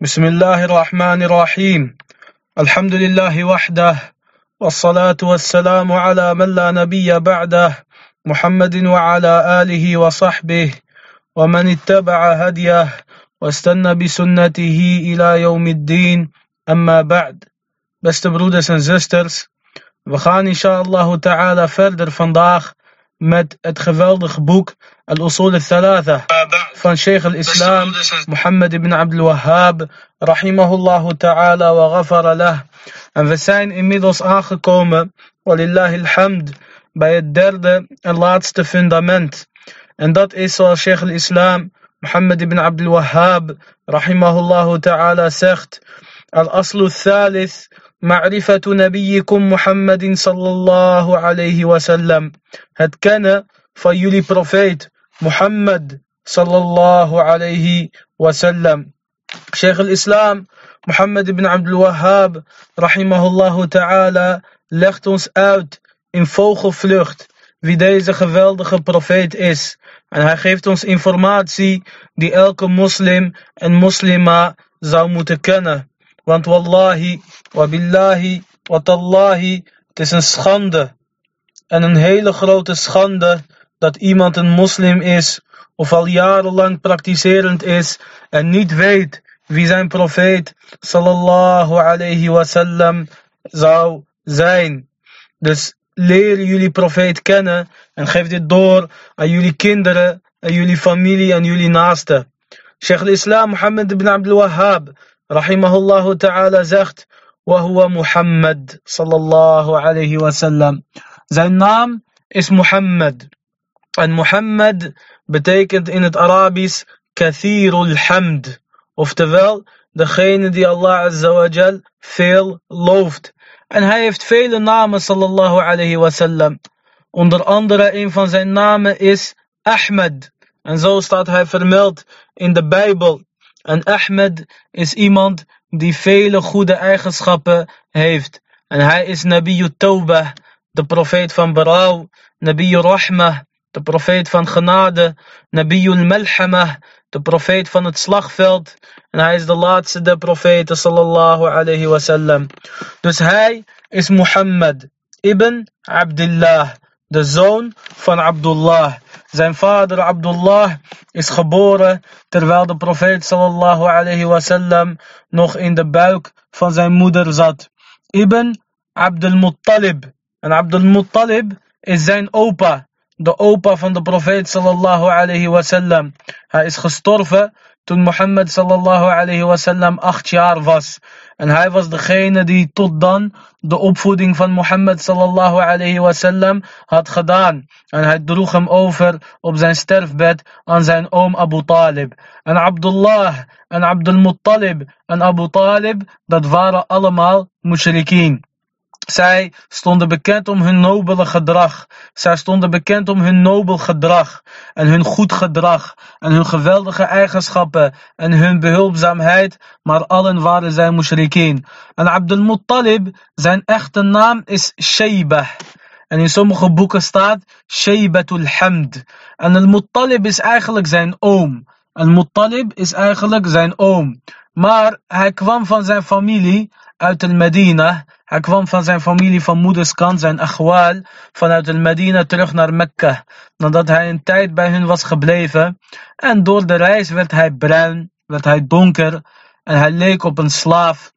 بسم الله الرحمن الرحيم الحمد لله وحده والصلاة والسلام على من لا نبي بعده محمد وعلى آله وصحبه ومن اتبع هديه واستنى بسنته إلى يوم الدين أما بعد Beste broeders en zusters, we gaan inshallah ta'ala verder vandaag met het geweldige boek Al-Usul al-Thalatha van Sheikh al-Islam Muhammad ibn Abdul Wahhab rahimahullah ta'ala wa ghafara lah. En we zijn inmiddels aangekomen, walillahi alhamd, bij het derde en laatste fundament. En dat is zoals Sheikh al-Islam Muhammad ibn Abdul Wahhab rahimahullah ta'ala zegt, al-aslu thalith معرفة نبيكم محمد صلى الله عليه وسلم het kennen van jullie profeet Mohammed sallallahu alayhi wasallam. Sheikh al-Islam Mohammed ibn Abdul Wahhab rahimahullah ta'ala legt ons uit in vogelvlucht wie deze geweldige profeet is. En hij geeft ons informatie die elke moslim en moslima zou moeten kennen. Want wallahi, wabillahi, watallahi, het is een schande. En een hele grote schande dat iemand een moslim is of al jarenlang praktiserend is en niet weet wie zijn profeet sallallahu alayhi wasallam zou zijn. Dus leer jullie profeet kennen en geef dit door aan jullie kinderen, aan jullie familie en jullie naasten. Sheikh al-Islam Muhammad ibn Abdul Wahhab rahimahullah ta'ala zegt وهو محمد صلى الله عليه وسلم is Muhammad en Muhammad betekent in het Arabisch kathirul hamd oftewel degene die Allah azza wa jal veel looft en hij heeft vele namen sallallahu alayhi wasallam onder andere een van zijn namen is Ahmed en zo staat hij vermeld in de Bijbel en Ahmed is iemand die vele goede eigenschappen heeft. En hij is Nabiyu Tawbah, de profeet van berouw, Nabiyu Rahmah, de profeet van genade, Nabiyu Malhamah, de profeet van het slagveld. En hij is de laatste der profeten, sallallahu alayhi wasallam. Dus hij is Muhammad ibn Abdullah, de zoon van Abdullah. Zijn vader Abdullah is geboren terwijl de profeet sallallahu alayhi nog in de buik van zijn moeder zat. Ibn Abdul Muttalib. En Abdul Muttalib is zijn opa. De opa van de profeet sallallahu alayhi wasallam. Hij is gestorven toen Mohammed sallallahu alayhi wasallam acht jaar was. En hij was degene die tot dan de opvoeding van Mohammed sallallahu alayhi wasallam had gedaan. En hij droeg hem over op zijn sterfbed aan zijn oom Abu Talib. En Abdullah en Abdul Muttalib en Abu Talib, dat waren allemaal mushrikeen. Zij stonden bekend om hun nobele gedrag. Zij stonden bekend om hun nobel gedrag en hun goed gedrag en hun geweldige eigenschappen en hun behulpzaamheid, maar allen waren zij mushrikeen. En Abdul Muttalib, zijn echte naam is Shaybah. En in sommige boeken staat Shaybatul Hamd. En Al-Muttalib is eigenlijk zijn oom. Al-Muttalib is eigenlijk zijn oom. Maar hij kwam van zijn familie uit de Medina. Hij kwam van zijn familie van moederskant, zijn achwal, vanuit de Medina terug naar Mekka. Nadat hij een tijd bij hun was gebleven. En door de reis werd hij bruin, werd hij donker. En hij leek op een slaaf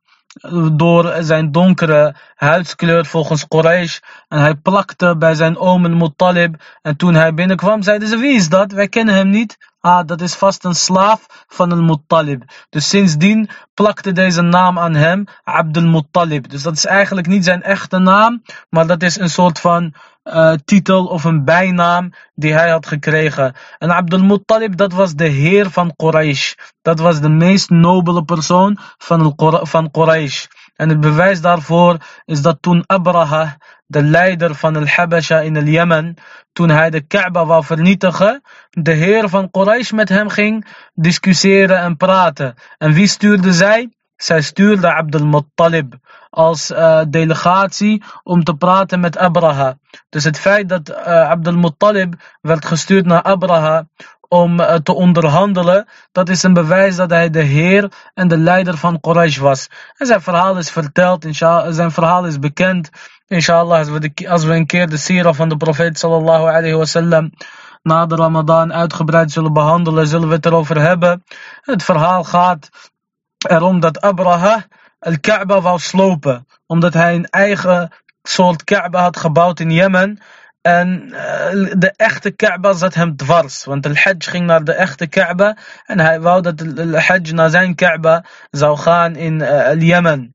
door zijn donkere huidskleur volgens Quraysh. En hij plakte bij zijn oom al-Muttalib. En toen hij binnenkwam, zeiden ze, wie is dat? Wij kennen hem niet. Ah, dat is vast een slaaf van al-Muttalib. Dus sindsdien plakte deze naam aan hem, Abdul Muttalib. Dus dat is eigenlijk niet zijn echte naam, maar dat is een soort van uh, titel of een bijnaam die hij had gekregen. En Abdul Muttalib, dat was de heer van Quraysh. Dat was de meest nobele persoon van, van Quraysh. En het bewijs daarvoor is dat toen Abraha, de leider van Al-Habasha in el Jemen, toen hij de Kaaba wou vernietigen, de heer van Quraysh met hem ging discussiëren en praten. En wie stuurde zij? Zij stuurde Abdul Muttalib als uh, delegatie om te praten met Abraha. Dus het feit dat uh, Abdul Muttalib werd gestuurd naar Abraha om eh, te onderhandelen, dat is een bewijs dat hij de heer en de leider van Quraysh was. En zijn verhaal is verteld, zijn verhaal is bekend. Inshallah, als we, een keer de sira van de profeet sallallahu alayhi wasallam na de Ramadan uitgebreid zullen behandelen, zullen we het erover hebben. Het verhaal gaat erom dat Abraha al-Kaaba wou slopen, omdat hij een eigen soort Kaaba had gebouwd in Jemen. En eh, de echte Kaaba zat hem dwars. Want de Hajj ging naar de echte Kaaba. En hij wou dat de Hajj naar zijn Kaaba zou gaan in Jemen.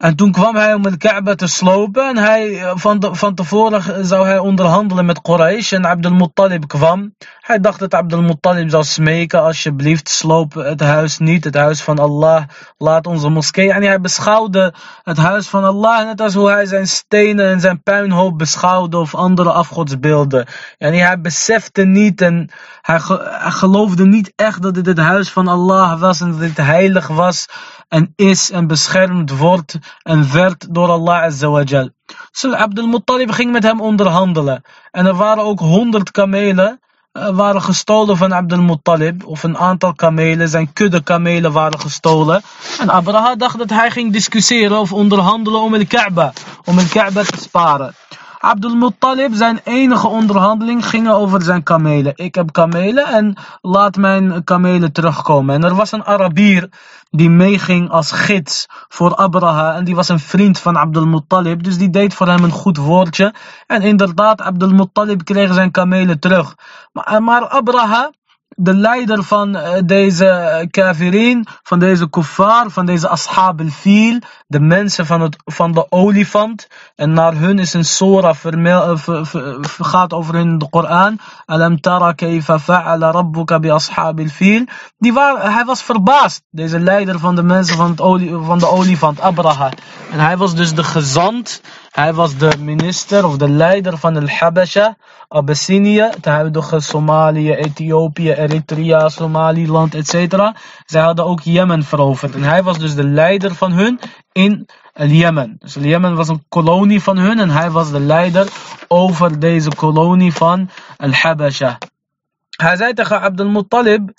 En toen kwam hij om de Kaaba te slopen. En hij, eh, van, van tevoren zou hij onderhandelen met Quraysh. En Abdul Muttalib kwam. Hij dacht dat Abdul Muttalib zou smeken. Alsjeblieft, sloop het huis niet. Het huis van Allah. Laat onze moskee. En hij beschouwde het huis van Allah. Net als hoe hij zijn stenen en zijn puinhoop beschouwde. Of andere afgodsbeelden. En hij besefte niet. En hij, hij geloofde niet echt dat dit het huis van Allah was. En dat dit heilig was en is en beschermd wordt en werd door Allah Azawajal. So Abdul Muttalib ging met hem onderhandelen. En er waren ook honderd kamelen uh, waren gestolen van Abdul Muttalib. Of een aantal kamelen, zijn kudde kamelen waren gestolen. En Abraha dacht dat hij ging discussiëren of onderhandelen om de Kaaba. Om de Kaaba te sparen. Abdul Muttalib, zijn enige onderhandeling ging over zijn kamelen. Ik heb kamelen en laat mijn kamelen terugkomen. En er was een Arabier die meeging als gids voor Abraha. En die was een vriend van Abdul Muttalib. Dus die deed voor hem een goed woordje. En inderdaad, Abdul Muttalib kreeg zijn kamelen terug. Maar, maar Abraha de leider van eh, deze kafirin, van deze kuffar, van deze ashab al-fil, de mensen van, het, van de olifant. En naar hun is een surah vermel, ver, ver, gaat over hun de Koran. Alam tara kayfa fa'ala rabbuka bi ashab al-fil. Hij was verbaasd, deze leider van de mensen van, het olie, van de olifant, Abraha. En hij was dus de gezant hij was de minister of de leider van el Habasha, Abyssinie, het huidige Somalië, Ethiopië, Eritrea, Somaliland, etc. Zij hadden ook Jemen veroverd. En hij was dus de leider van hun in Jemen. Dus Jemen was een kolonie van hun en hij was de leider over deze kolonie van el Habasha. Hij zei tegen Abdul Muttalib,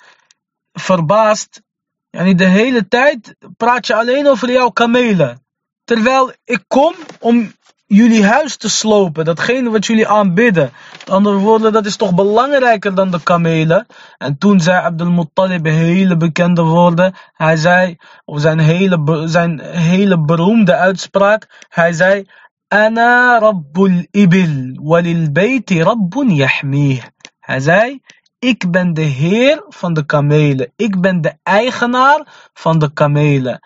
verbaasd, yani de hele tijd praat je alleen over jouw kamelen. Terwijl ik kom om jullie huis te slopen, datgene wat jullie aanbidden. Met andere woorden, dat is toch belangrijker dan de kamelen. En toen zei Abdul Muttalib hele bekende woorden. Hij zei, of zijn hele, zijn hele beroemde uitspraak. Hij zei, Ana Rabbul Ibil, walil bayti Rabbun Yahmih. Hij zei, ik ben de heer van de kamelen. Ik ben de eigenaar van de kamelen.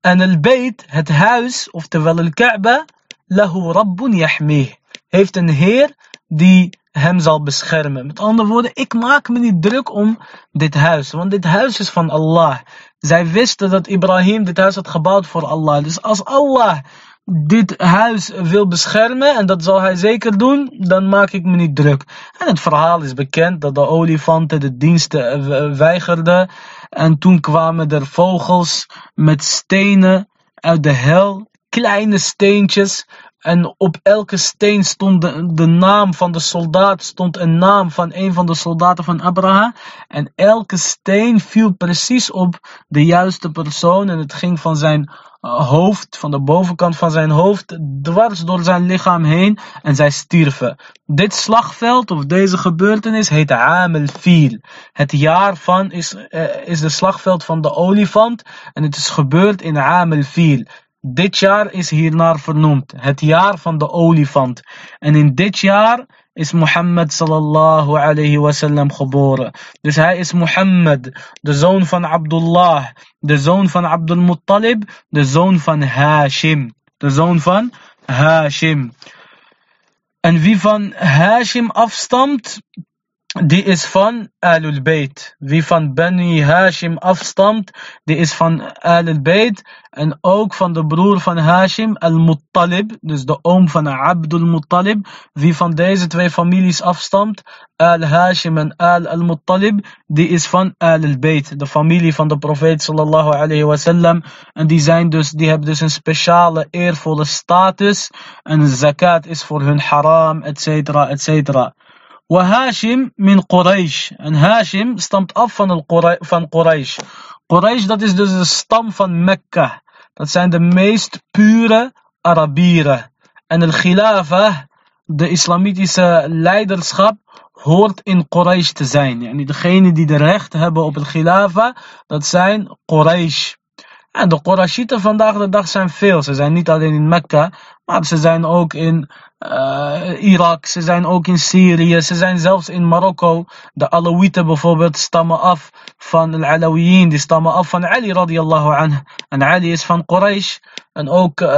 En el bayt, het huis, oftewel el Kaaba, lahu rabbun yahmih. Heeft een heer die hem zal beschermen. Met andere woorden, ik maak me niet druk om dit huis. Want dit huis is van Allah. Zij wisten dat Ibrahim dit huis had gebouwd voor Allah. Dus als Allah dit huis wil beschermen, en dat zal hij zeker doen, dan maak ik me niet druk. En het verhaal is bekend dat de olifanten de diensten weigerden. En toen kwamen er vogels met stenen uit de hel, kleine steentjes. En op elke steen stond de, naam van de soldaat, stond een naam van een van de soldaten van Abraham. En elke steen viel precies op de juiste persoon. En het ging van zijn uh, hoofd, van de bovenkant van zijn hoofd, dwars door zijn lichaam heen. En zij stierven. Dit slagveld of deze gebeurtenis heet Amel Fil. Het jaar van is, uh, is de slagveld van de olifant. En het is gebeurd in Amel Fil. Dit jaar is hiernaar vernoemd, het jaar van de olifant. En in dit jaar is Mohammed sallallahu alayhi wasallam geboren. Dus hij is Mohammed, de zoon van Abdullah, de zoon van Abdul Muttalib, de zoon van Hashim. De zoon van Hashim. En wie van Hashim afstamt, die is van Alul Bayt. Wie van Bani Hashim afstamt, die is van Alul Bayt. En ook van de broer van Hashim, Al-Muttalib. Dus de oom van Abdul Muttalib. Wie van deze twee families afstamt, Al-Hashim en Al-Muttalib, die is van Alul Bayt. De familie van de profeet sallallahu alayhi wasallam. En die, zijn dus, die hebben dus een speciale eervolle status. En zakat is voor hun haram, et cetera, et cetera. Hashim min Quraysh. En Hashim stamt af van, Quraysh. Quraysh dat is dus de stam van Mekka. Dat zijn de meest pure Arabieren. En de Khilafa, de islamitische leiderschap, hoort in Quraysh te zijn. En degenen die de recht hebben op het Khilafa, dat zijn Quraysh. En de Qurayshiten vandaag de dag zijn veel. Ze zijn niet alleen in Mekka, maar ze zijn ook in uh, Irak, ze zijn ook in Syrië, ze zijn zelfs in Marokko. De Alawieten bijvoorbeeld stammen af van de Alawiyin, die stammen af van Ali radiallahu anhu. En Ali is van Quraysh. En ook uh,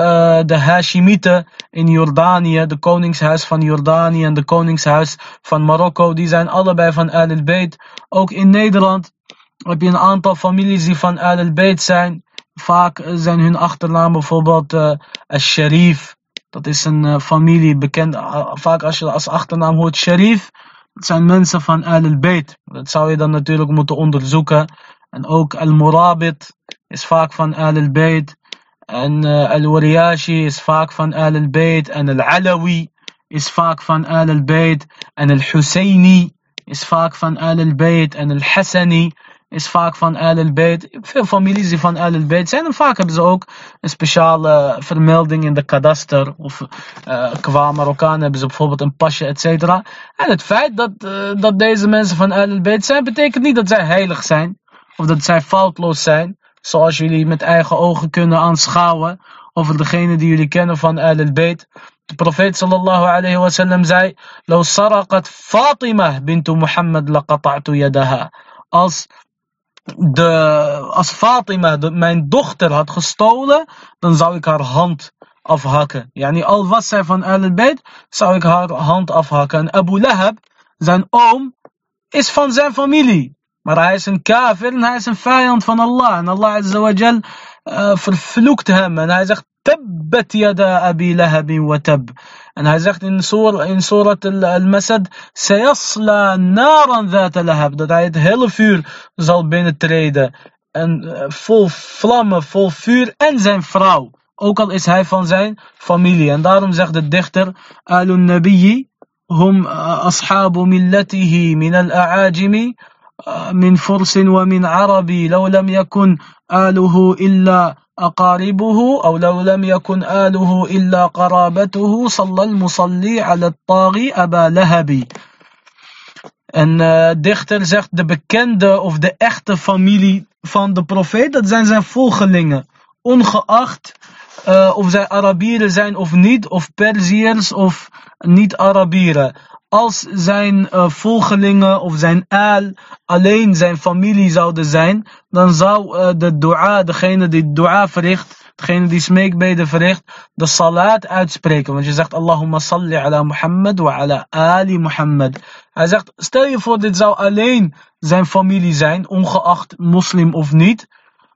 de Hashimieten in Jordanië, de koningshuis van Jordanië en de koningshuis van Marokko, die zijn allebei van Al al-Bayt. Ook in Nederland heb je een aantal families die van Al al-Bayt zijn. Vaak zijn hun achternaam bijvoorbeeld uh, Al-Sharif. Dat is een uh, familie bekend. Vaak als je als achternaam hoort Sharif. Dat zijn mensen van Al al-Bayt. Dat zou je dan natuurlijk moeten onderzoeken. En ook Al-Murabit is vaak van Al al-Bayt. En Al-Wariyashi is vaak van Al al-Bayt. En Al-Alawi is vaak van Al al-Bayt. En Al-Husseini is vaak van Al al-Bayt. En Al-Hassani is vaak van Al al-Bayt. Veel families die van Al al-Bayt zijn. En vaak hebben ze ook een speciale vermelding in de kadaster. Of uh, qua Marokkaan hebben ze bijvoorbeeld een pasje, et cetera. En het feit dat, uh, dat deze mensen van Al al-Bayt zijn, betekent niet dat zij heilig zijn. Of dat zij foutloos zijn. Zoals jullie met eigen ogen kunnen aanschouwen. Over degene die jullie kennen van Al al-Bayt. De profeet sallallahu alayhi wa sallam zei: Lo saraqat Fatima bintu Muhammad laqata'tu yadaha. Als de, als Fatima mijn dochter had gestolen, dan zou ik haar hand afhakken. Yani al was zij van Al-Bayt, zou ik haar hand afhakken. En Abu Lahab, zijn oom, is van zijn familie. Maar hij is een kafir en hij is een vijand van Allah. En Allah Azza wa Jal uh, vervloekt hem. En hij zegt, Tabbat yada Abi Lahab wa tab. Hij zegt in, sur, in Surat al-Masad, Sayasla naran dhat lahab. Dat hij het hele vuur zal binnentreden. En uh, vol vlammen, vol vuur en zijn vrouw. Ook al is hij van zijn familie. En daarom zegt de dichter, Alun Nabiyyi, هم أصحاب ملته من الأعاجم من فرس ومن عربي لو لم يكن آله إلا أقاربه أو لو لم يكن آله إلا قرابته صلى المصلي على الطاغي أبا لهب En uh, dichter zegt de bekende of de echte familie van de profeet, dat zijn zijn volgelingen. Ongeacht uh, of zij Arabieren zijn of niet, of Perziërs of niet-Arabieren als zijn uh, volgelingen of zijn aal alleen zijn familie zouden zijn, dan zou uh, de dua, degene die dua verricht, degene die smeekbeden verricht, de salat uitspreken. Want je zegt Allahumma salli ala Muhammad wa ala ali Muhammad. Hij zegt, stel je voor dit zou alleen zijn familie zijn, ongeacht moslim of niet.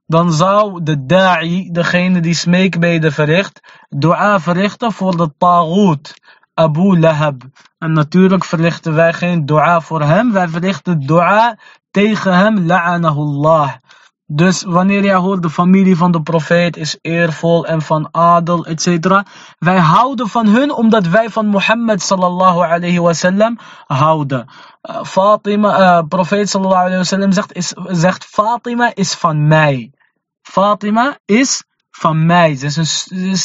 Dan zou de da'i, degene die smeekbeden verricht, dua verrichten voor de tagoot. Abu Lahab. En natuurlijk verrichten wij geen dua voor hem, wij verrichten dua tegen hem, la'anahullah. Dus wanneer jij hoort de familie van de profeet is eervol en van adel, etc. Wij houden van hun omdat wij van Mohammed sallallahu alayhi wasallam houden. Uh, Fatima, uh, profeet sallallahu alayhi wasallam zegt, is, zegt Fatima is van mij. Fatima is van mij. Ze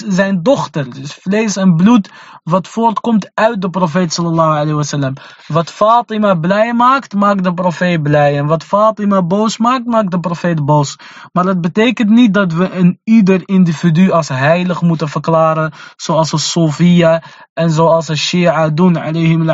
zijn dochter. Dus vlees en bloed wat voortkomt uit de profeet sallallahu alayhi wasallam. Wat Fatima blij maakt, maakt de profeet blij. En wat Fatima boos maakt, maakt de profeet boos. Maar dat betekent niet dat we een ieder individu als heilig moeten verklaren. Zoals de Sofia en zoals de Shia doen. Alayhim.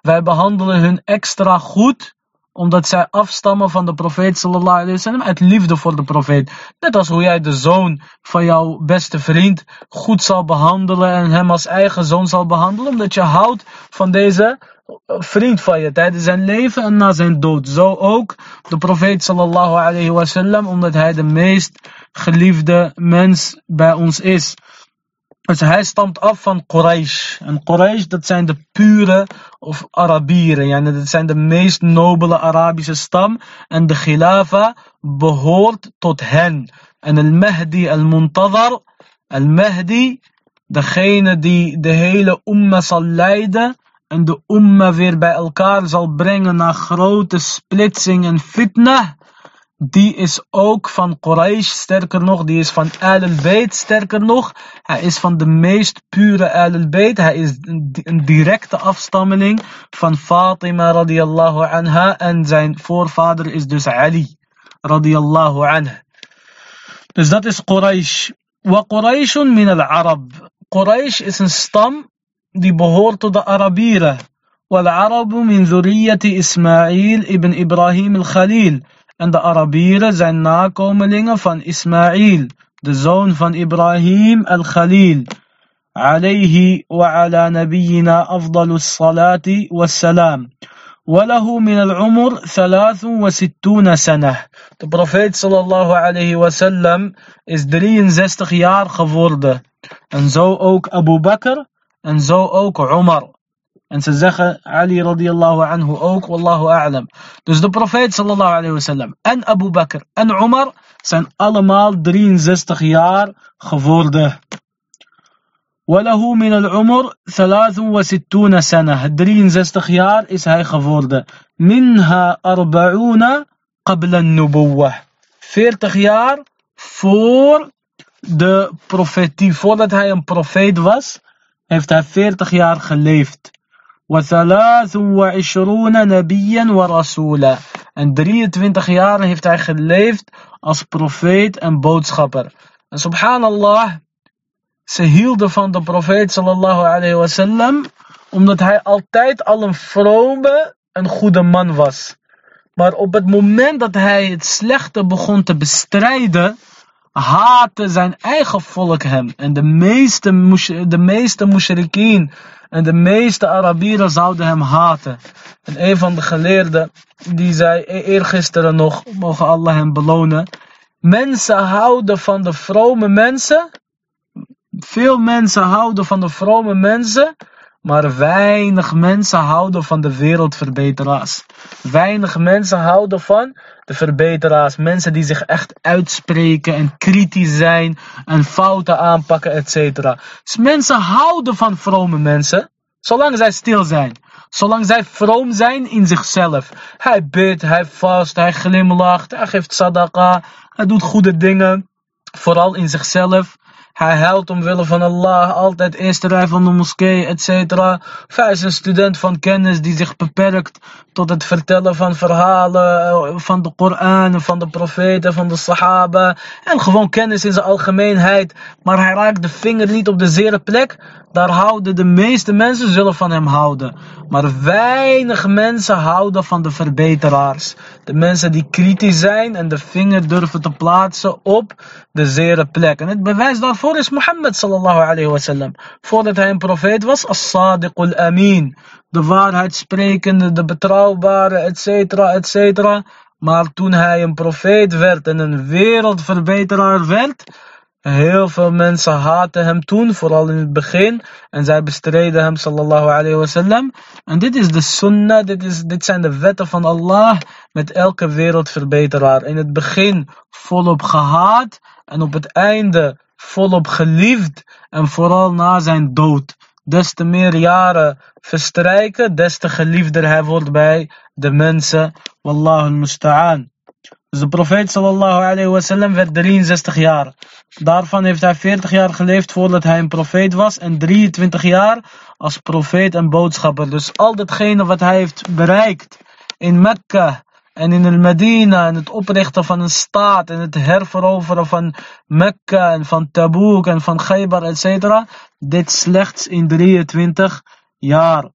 Wij behandelen hun extra goed omdat zij afstammen van de profeet sallallahu alayhi wasallam uit liefde voor de profeet. Net als hoe jij de zoon van jouw beste vriend goed zal behandelen en hem als eigen zoon zal behandelen. Omdat je houdt van deze vriend van je tijdens zijn leven en na zijn dood. Zo ook de profeet sallallahu alayhi wasallam omdat hij de meest geliefde mens bij ons is. Dus hij stamt af van Quraysh. En Quraysh, dat zijn de pure of Arabieren. Yani dat zijn de meest nobele Arabische stam. En de Khilafa behoort tot hen. En al-Mahdi al-Muntazar, al-Mahdi, degene die de hele umma zal leiden en de umma weer bij elkaar zal brengen na grote splitsing en fitna, die is ook van Quraysh, sterker nog, die is van Al-Bayt, sterker nog. Hij is van de meest pure Al-Bayt. Hij is een directe afstammeling van Fatima radiyallahu anha en zijn voorvader is dus Ali radiyallahu anha. Dus dat is Quraysh. Wa Qurayshun min al-Arab. Quraysh is een stam die behoort tot de Arabieren. والعرب من ذرية إسماعيل ابن إبراهيم الخليل En de Arabieren zijn nakomelingen van Ismaïl, de zoon van Ibrahim al-Khalil. عليه وعلى نبينا أفضل الصلاة والسلام وله من العمر ثلاث وستون سنة De profeet sallallahu alayhi wasallam is 63 jaar geworden. En zo ook Abu Bakr en zo ook Umar. En ze zeggen Ali radiyallahu anhu ook, wallahu a'lam. Dus de profeet sallallahu alayhi wasallam en Abu Bakr en Umar zijn allemaal 63 jaar geworden. وله من العمر 63 سنة 63 jaar is hij geworden منها 40 قبل النبوة 40 jaar voor de profetie voordat hij een profeet was heeft hij 40 jaar geleefd وثلاث وعشرون نبيا ورسولا En 23 jaar heeft hij geleefd als profeet en boodschapper. En subhanallah, ze hielden van de profeet sallallahu alayhi wasallam, omdat hij altijd al een vrome en goede man was. Maar op het moment dat hij het slechte begon te bestrijden, haatte zijn eigen volk hem. En de meeste, de meeste mushrikeen en de meeste Arabieren zouden hem haten. En een van de geleerden, die zei e- eergisteren nog, mogen Allah hem belonen. Mensen houden van de vrome mensen. Veel mensen houden van de vrome mensen. Maar weinig mensen houden van de wereldverbeteraars. Weinig mensen houden van de verbeteraars. Mensen die zich echt uitspreken en kritisch zijn en fouten aanpakken, etc. Dus mensen houden van vrome mensen. Zolang zij stil zijn. Zolang zij vroom zijn in zichzelf. Hij bidt, hij vast, hij glimlacht, hij geeft sadaqa. Hij doet goede dingen. Vooral in zichzelf. Hij huilt omwille van Allah, altijd eerste rij van de moskee, etc. hij is een student van kennis die zich beperkt tot het vertellen van verhalen eh, van de Koran, van de profeten, van de Sahaba. En gewoon kennis in zijn algemeenheid. Maar hij raakt de vinger niet op de zere plek. Daar houden de meeste mensen zullen van hem houden. Maar weinig mensen houden van de verbeteraars. De mensen die kritisch zijn en de vinger durven te plaatsen op de zere plek. En het bewijs daarvoor is Mohammed sallallahu alayhi wasallam. Voordat hij een profeet was, as-sadiqul amin. De waarheidssprekende, de betrouwbare, etc. etc. Maar toen hij een profeet werd en een wereldverbeteraar werd Heel veel mensen haatten hem toen, vooral in het begin. En zij bestreden hem, sallallahu alayhi wasallam. En dit is de sunnah, dit, is, dit zijn de wetten van Allah met elke wereldverbeteraar. In het begin volop gehaat en op het einde volop geliefd. En vooral na zijn dood. Des te meer jaren verstrijken, des te geliefder hij wordt bij de mensen. Wallahu musta'an. Dus de profeet sallallahu alayhi wasallam werd 63 jaar. Daarvan heeft hij 40 jaar geleefd voordat hij een profeet was en 23 jaar als profeet en boodschapper. Dus al datgene wat hij heeft bereikt in Mekka en in el Medina en het oprichten van een staat en het herveroveren van Mekka en van Tabuk en van Khaybar etc. Dit slechts in 23 jaar.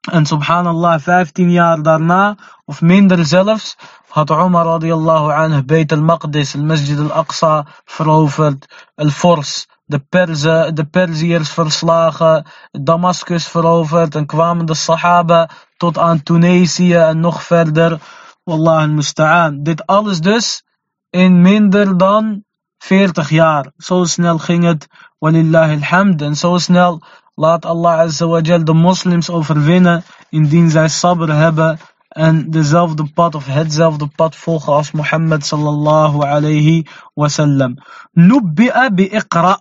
En subhanallah, 15 jaar daarna, of minder zelfs, had Umar radiallahu anhu Beit al-Maqdis, al-Masjid al-Aqsa veroverd, al-Fors, de, Perzen, de Perziërs verslagen, Damascus veroverd en kwamen de Sahaba tot aan Tunesië en nog verder. Wallah al-Musta'an. Dit alles dus in minder dan 40 jaar. Zo snel ging het, walillahi alhamd. En zo snel laat Allah azza wa jal de moslims overwinnen indien zij sabr hebben en dezelfde pad of hetzelfde pad volgen als Mohammed sallallahu alayhi wasallam. Nubbi'a bi iqra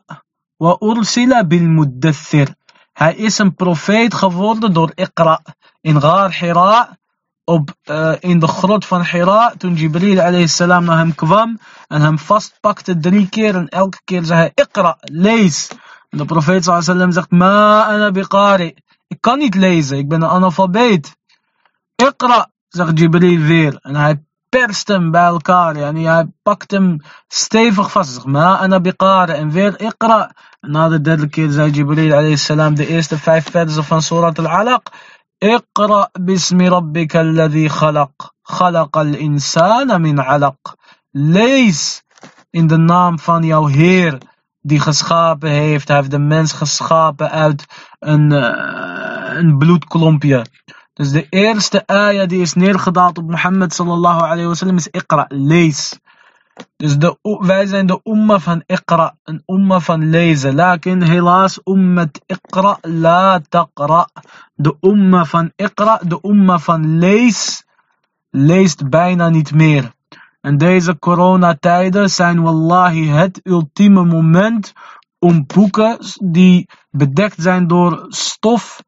wa ursila bil muddathir. Hij is een profeet geworden door Iqra. In Gaar Hira, op, uh, in de grot van Hira, toen Jibril alayhi salam naar hem kwam en hem vastpakte drie keer en elke keer zei hij Iqra, lees. En de profeet sallam zegt, ma ana biqari. Ik kan niet lezen, ik ben een analfabeet. Iqra, zegt Jibril weer. En hij perst hem bij elkaar. Yani hij pakt hem stevig vast. Zegt, ma ana biqari. En weer Iqra. En na de derde keer zei Jibril alayhi salam de eerste vijf versen van Surat al-Alaq. اقرأ باسم ربك الذي خلق خلق الإنسان من علق lees in de naam van jouw Heer die geschapen heeft. Hij heeft de mens geschapen uit een, uh, een bloedklompje. Dus de eerste ayah die is neergedaald op Mohammed sallallahu alayhi wa sallam is Iqra, lees. Dus de, wij zijn de umma van Iqra, een umma van lezen. Lakin helaas ummat Iqra la taqra. De umma van Iqra, de umma van lees, leest bijna niet meer. En deze coronatijden zijn wallahi het ultieme moment om boeken die bedekt zijn door stof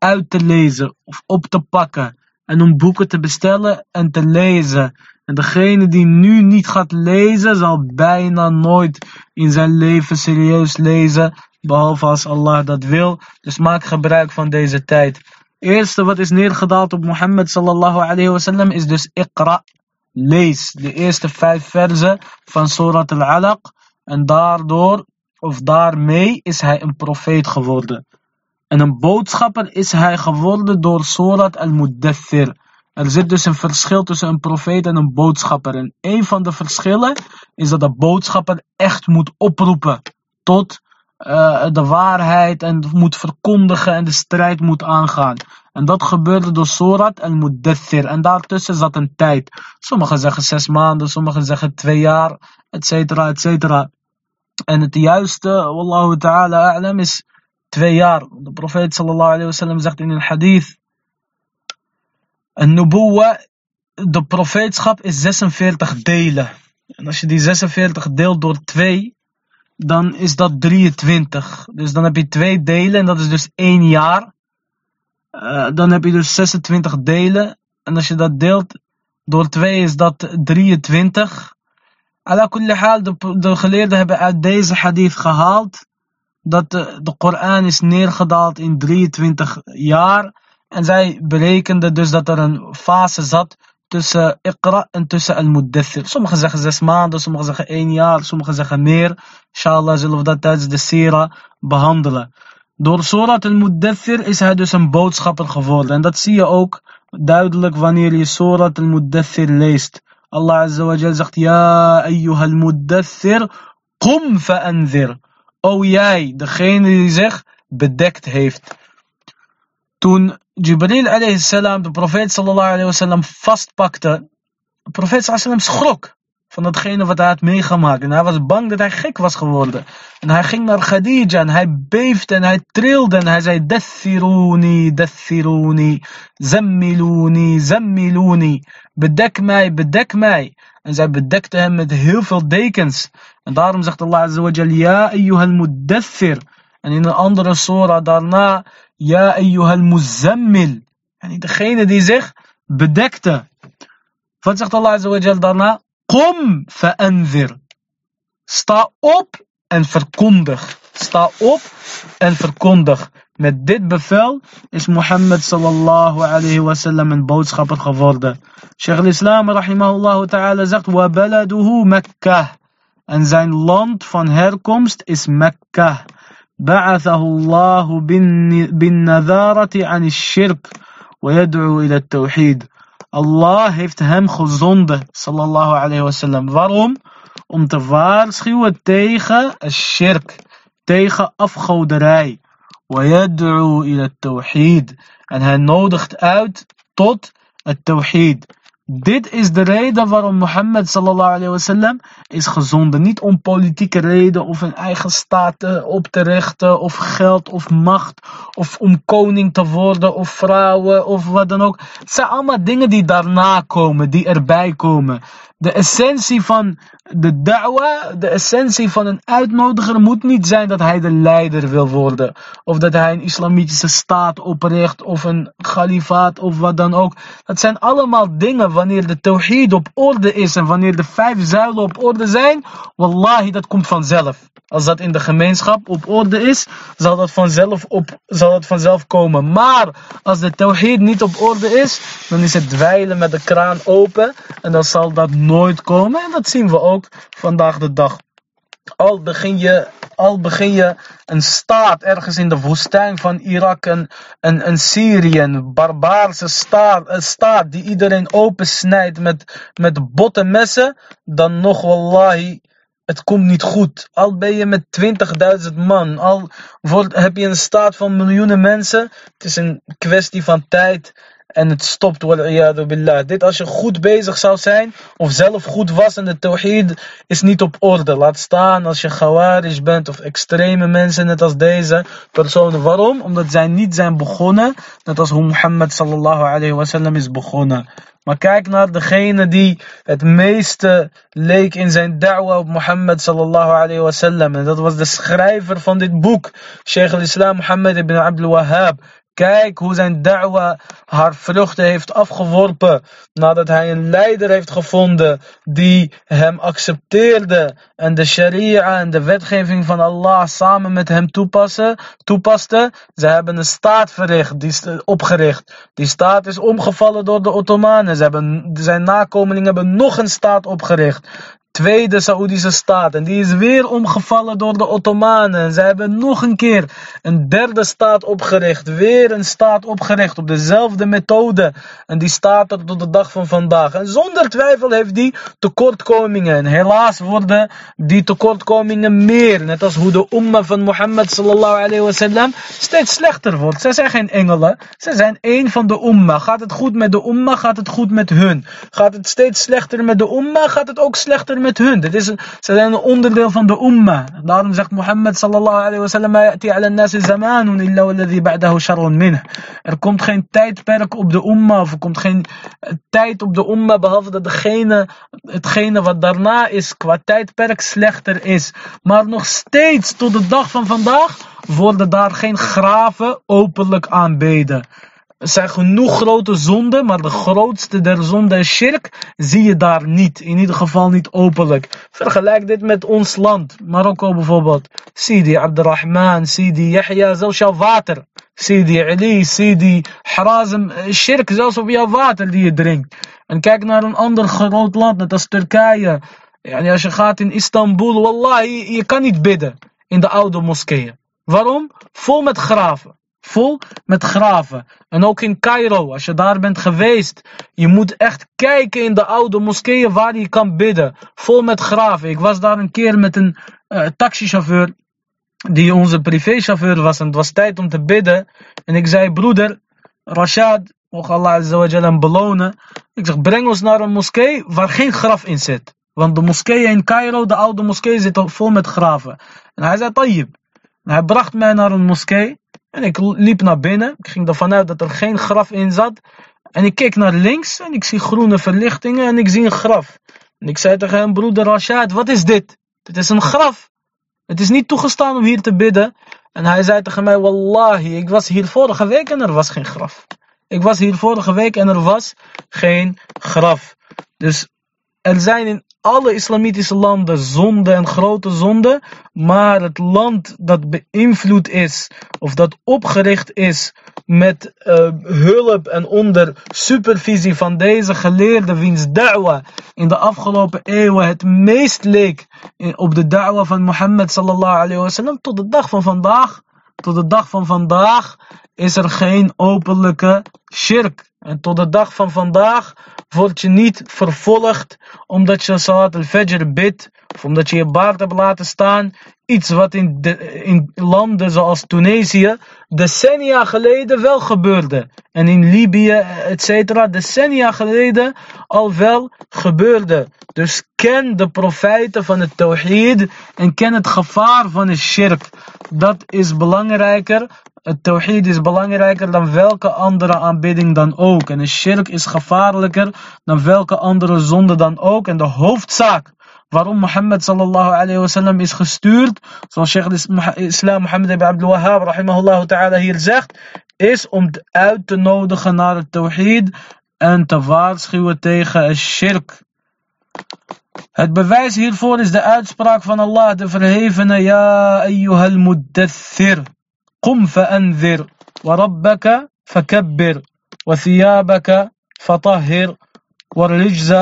uit te lezen of op te pakken. En om boeken te bestellen en te lezen. En degene die nu niet gaat lezen, zal bijna nooit in zijn leven serieus lezen. Behalve als Allah dat wil. Dus maak gebruik van deze tijd. Eerste wat is neergedaald op Mohammed sallallahu alayhi wasallam is dus Iqra. Lees de eerste vijf verzen van Surat al-Alaq. En daardoor, of daarmee, is hij een profeet geworden. En een boodschapper is hij geworden door Surat al-Muddathir. Er zit dus een verschil tussen een profeet en een boodschapper. En een van de verschillen is dat de boodschapper echt moet oproepen tot uh, de waarheid en moet verkondigen en de strijd moet aangaan. En dat gebeurde door Surat al Muddathir. En daartussen zat een tijd. Sommigen zeggen zes maanden, sommigen zeggen twee jaar, et cetera, et cetera. En het juiste, wallahu ta'ala is twee jaar. De profeet sallallahu alayhi wa sallam zegt in een hadith een nubuwa, de profeetschap is 46 delen. En als je die 46 deelt door 2, dan is dat 23. Dus dan heb je twee delen en dat is dus één jaar. Uh, dan heb je dus 26 delen. En als je dat deelt door 2 is dat 23. Ala kulli de, de geleerden hebben uit deze hadith gehaald dat de, Koran is neergedaald in 23 jaar. En zij berekenden dus dat er een fase zat tussen Iqra en tussen Al-Muddathir. Sommigen zeggen zes maanden, sommigen zeggen één jaar, sommigen zeggen meer. Inshallah zullen we dat tijdens de Sira behandelen. Door Surat Al-Muddathir is hij dus een boodschapper geworden. En dat zie je ook duidelijk wanneer je Surat Al-Muddathir leest. Allah Azza wa Jal zegt, Ja, ayyuha al-Muddathir, qum fa'anzir. O jij, degene die zich bedekt heeft. Toen Jibril alayhi salam de profeet sallallahu alayhi wasallam vastpakte, de profeet sallallahu schrok van datgene wat hij had meegemaakt. En hij was bang dat hij gek was geworden. En hij ging naar Khadija en hij beefde en hij trilde en hij zei, Dathiruni, Dathiruni, Zammiluni, Zammiluni, bedek mij, bedek mij. En zij bedekte hem met heel veel dekens. En daarom zegt Allah Azza wa Ja ayyuhal muddathir. En in een andere surah daarna, Ja ayyuhal muzammil. En degene die zich bedekte. Wat zegt Allah Azza daarna? Kom fa'anzir. Sta op en verkondig. Sta op en verkondig. Met dit bevel is Mohammed sallallahu alayhi wa sallam een boodschapper geworden. Sheikh al-Islam rahimahullah ta'ala zegt, wa baladuhu Mekkah. En zijn land van herkomst is Mekka. بعثه الله بالنذارة عن الشرك ويدعو إلى التوحيد Allah heeft hem gezonden, sallallahu alayhi wasallam. Waarom? Om te waarschuwen tegen shirk, tegen afgoderij. ويدعو إلى التوحيد. En hij nodigt uit tot het tawhid. Dit is de reden waarom Mohammed wasallam is gezonden. Niet om politieke reden of een eigen staat op te richten of geld of macht of om koning te worden of vrouwen of wat dan ook. Het zijn allemaal dingen die daarna komen, die erbij komen. De essentie van de da'wa, de essentie van een uitnodiger moet niet zijn dat hij de leider wil worden. Of dat hij een islamitische staat opricht of een kalifaat of wat dan ook. Dat zijn allemaal dingen wanneer de tawhid op orde is en wanneer de vijf zuilen op orde zijn. Wallahi, dat komt vanzelf. Als dat in de gemeenschap op orde is, zal dat vanzelf, op, zal dat vanzelf komen. Maar als de tawhid niet op orde is, dan is het dweilen met de kraan open. En dan zal dat nooit komen. En dat zien we ook vandaag de dag. Al begin je, al begin je een staat ergens in de woestijn van Irak en, en, en Syrië, een barbaarse staat, een staat die iedereen opensnijdt met, met botte messen, dan nog wallahi het komt niet goed. Al ben je met 20.000 man, al heb je een staat van miljoenen mensen. Het is een kwestie van tijd en het stopt. Billah. Dit als je goed bezig zou zijn, of zelf goed was en de tawhid is niet op orde. Laat staan als je gawarish bent of extreme mensen, net als deze personen. Waarom? Omdat zij niet zijn begonnen, net als hoe Mohammed sallallahu alayhi wasallam is begonnen. Maar kijk naar degene die het meeste leek in zijn da'wa op Mohammed sallallahu alayhi wasallam. En dat was de schrijver van dit boek, Sheikh al-Islam Mohammed ibn Abdul Wahhab. Kijk hoe zijn da'wa haar vruchten heeft afgeworpen. Nadat hij een leider heeft gevonden die hem accepteerde. En de sharia en de wetgeving van Allah samen met hem toepassen, toepaste. Ze hebben een staat verricht, die opgericht. Die staat is omgevallen door de Ottomanen. Ze hebben, zijn nakomelingen hebben nog een staat opgericht tweede Saoedische staat. En die is weer omgevallen door de Ottomanen. Zij hebben nog een keer een derde staat opgericht. Weer een staat opgericht op dezelfde methode. En die staat er tot de dag van vandaag. En zonder twijfel heeft die tekortkomingen. En helaas worden die tekortkomingen meer. Net als hoe de umma van Mohammed sallallahu alayhi wasallam steeds slechter wordt. Zij zijn geen engelen. Zij zijn één van de umma. Gaat het goed met de umma, gaat het goed met hun. Gaat het steeds slechter met de umma, gaat het ook slechter met hun. Is ze zijn een onderdeel van de umma. Daarom zegt Mohammed sallallahu alayhi wa sallam, Er komt geen tijdperk op de umma, of er komt geen eh, tijd op de umma, behalve dat degene, hetgene wat daarna is, qua tijdperk slechter is. Maar nog steeds, tot de dag van vandaag, worden daar geen graven openlijk aanbeden. Er zijn genoeg grote zonden, maar de grootste der zonden is shirk, zie je daar niet. In ieder geval niet openlijk. Vergelijk dit met ons land, Marokko bijvoorbeeld. Sidi Abdurrahman, Sidi Yahya, zelfs jouw water. Sidi Ali, Sidi Harazim, eh, shirk, zelfs op jouw water die je drinkt. En kijk naar een ander groot land, net als Turkije. Ja, als je gaat in Istanbul, wallahi, je kan niet bidden in de oude moskeeën. Waarom? Vol met graven vol met graven. En ook in Cairo, als je daar bent geweest, je moet echt kijken in de oude moskeeën waar je kan bidden. Vol met graven. Ik was daar een keer met een uh, taxichauffeur, die onze privéchauffeur was. En het was tijd om te bidden. En ik zei, broeder, Rashad, mocht Allah azawajal hem belonen. Ik zeg, breng ons naar een moskee waar geen graf in zit. Want de moskeeën in Cairo, de oude moskee, zit vol met graven. En hij zei, tayyib. hij bracht mij naar een moskee. En ik liep naar binnen. Ik ging ervan uit dat er geen graf in zat. En ik keek naar links en ik zie groene verlichtingen en ik zie een graf. En ik zei tegen hem, broeder Rashad, wat is dit? Dit is een graf. Het is niet toegestaan om hier te bidden. En hij zei tegen mij, wallahi, ik was hier vorige week en er was geen graf. Ik was hier vorige week en er was geen graf. Dus er zijn in alle islamitische landen zonde en grote zonde, maar het land dat beïnvloed is of dat opgericht is met uh, hulp en onder supervisie van deze geleerde wiens da'wa in de afgelopen eeuwen het meest leek op de da'wa van Mohammed sallallahu alayhi wasallam tot de dag van vandaag tot de dag van vandaag is er geen openlijke shirk. En tot de dag van vandaag word je niet vervolgd omdat je Salat al-Fajr bidt. Of omdat je je baard hebt laten staan. Iets wat in, in landen zoals Tunesië decennia geleden wel gebeurde. En in Libië, etc. decennia geleden al wel gebeurde. Dus ken de profijten van het tawhid en ken het gevaar van de shirk. Dat is belangrijker het tawhid is belangrijker dan welke andere aanbidding dan ook. En de shirk is gevaarlijker dan welke andere zonde dan ook. En de hoofdzaak waarom Mohammed sallallahu alayhi wasallam is gestuurd, zoals Sheikh Islam Mohammed ibn Abdul Wahhab rahimahullah ta'ala hier zegt, is om uit te nodigen naar het tawhid en te waarschuwen tegen het shirk. Het bewijs hiervoor is de uitspraak van Allah, de verhevene, Ja ayyuhal muddathir. قم فأنذر وربك فكبر وثيابك فطهر والرجز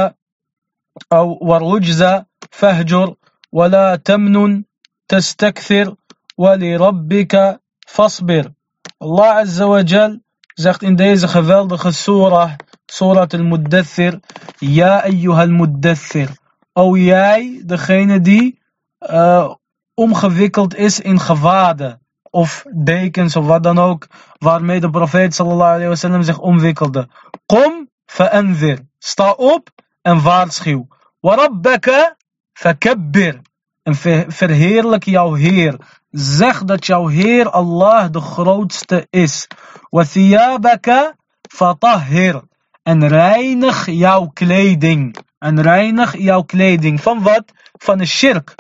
أو والرجز فاهجر ولا تمنن تستكثر ولربك فاصبر Azza wa Jal zegt in deze geweldige surah, surah al-Muddathir, Ja ayyuhal muddathir. O jij, degene die uh, omgewikkeld is in gewaden. of dekens of wat dan ook, waarmee de profeet sallallahu alayhi wasallam zich omwikkelde. Kom, fa'anzir. Sta op en waarschuw. Warabbaka fakabbir. En verheerlijk jouw Heer. Zeg dat jouw Heer Allah de grootste is. Wathiyabaka fatahhir. En reinig jouw kleding. En reinig jouw kleding. Van wat? Van de shirk.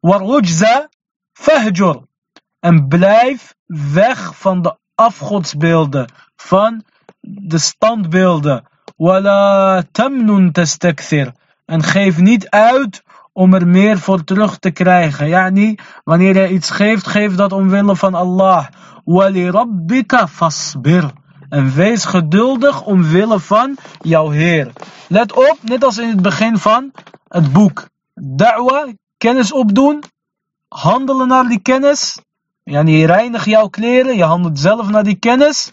Warujza fahjur. En blijf weg van de afgodsbeelden, van de standbeelden. Wala tamnun tastakthir. En geef niet uit om er meer voor terug te krijgen. Ja, niet wanneer je iets geeft, geef dat omwille van Allah. Wali rabbika fasbir. En wees geduldig omwille van jouw Heer. Let op, net als in het begin van het boek. Da'wa, kennis opdoen, handelen naar die kennis Yani je reinigt jouw kleren, je handelt zelf naar die kennis.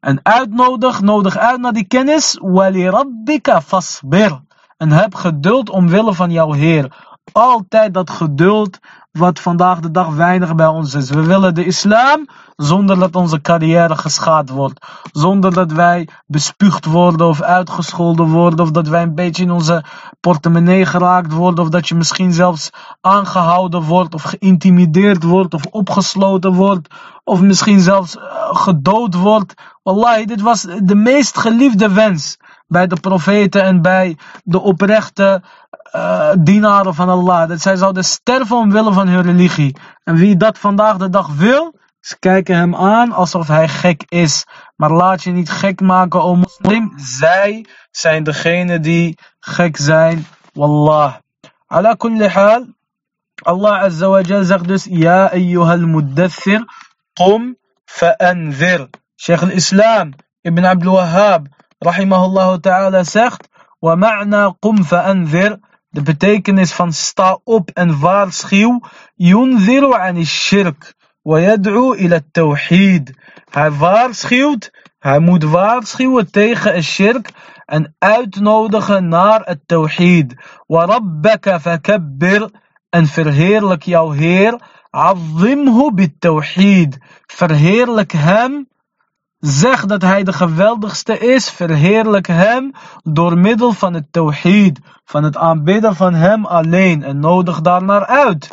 En uitnodig, nodig uit naar die kennis. Wali rabbika fasbir. En heb geduld omwille van jouw Heer. Altijd dat geduld wat vandaag de dag weinig bij ons is. We willen de islam zonder dat onze carrière geschaad wordt. Zonder dat wij bespuugd worden of uitgescholden worden. Of dat wij een beetje in onze portemonnee geraakt worden. Of dat je misschien zelfs aangehouden wordt of geïntimideerd wordt of opgesloten wordt. Of misschien zelfs eh, gedood wordt. Wallahi, dit was de meest geliefde wens bij de profeten en bij de oprechte uh, dienaren van Allah. Dat zij zouden sterven omwille van hun religie. En wie dat vandaag de dag wil, ze kijken hem aan alsof hij gek is. Maar laat je niet gek maken, o moslim. Zij zijn degene die gek zijn. Wallah. Ala kulli hal. Allah Azza wa Jal zegt dus. Ja ayyuhal muddathir. Qum fa'anzir. Sheikh al-Islam Ibn Abdul Wahhab. Rahimahullah ta'ala zegt. ومعنى قم فأنذر de betekenis van sta op en waarschuw yunziru an shirk ويدعو إلى التوحيد hij waarschuwt hij moet waarschuwen tegen het shirk en uitnodigen naar het tawhid وربك فكبر en verheerlijk jouw Heer عظمه بالتوحيد verheerlijk hem Zeg dat hij de geweldigste is, verheerlijk hem door middel van het tawhid, van het aanbidden van hem alleen en nodig daarnaar uit.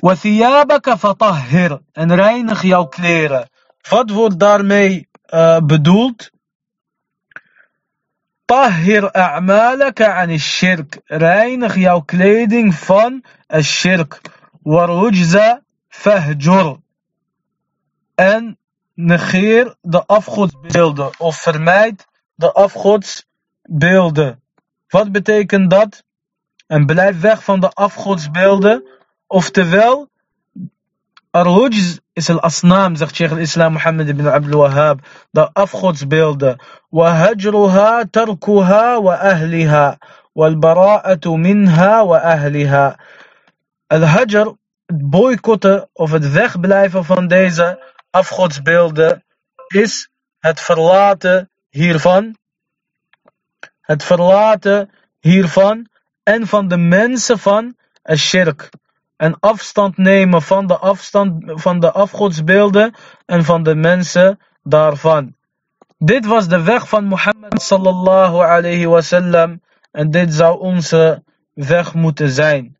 وَثِيَابَكَ فَطَهِّرْ En reinig jouw kleren. Wat wordt daarmee uh, bedoeld? Tahhir a'malaka an shirk. Reinig jouw kleding van shirk. Warujza fahjur. En negeer de afgodsbeelden of vermijd de afgodsbeelden. Wat betekent dat? En blijf weg van de afgodsbeelden. Oftewel, Ar-Hujz is al-asnaam, zegt Sheikh al-Islam Muhammad ibn Abdul Wahhab. De afgodsbeelden. وهجرها تركها وأهلها والبراءة منها وأهلها الهجر het boycotten of het wegblijven van deze afgodsbeelden is het verlaten hiervan, het verlaten hiervan en van de mensen van shirk. En afstand nemen van de, afstand, van de afgodsbeelden en van de mensen daarvan. Dit was de weg van Mohammed sallallahu alayhi wasallam en dit zou onze weg moeten zijn.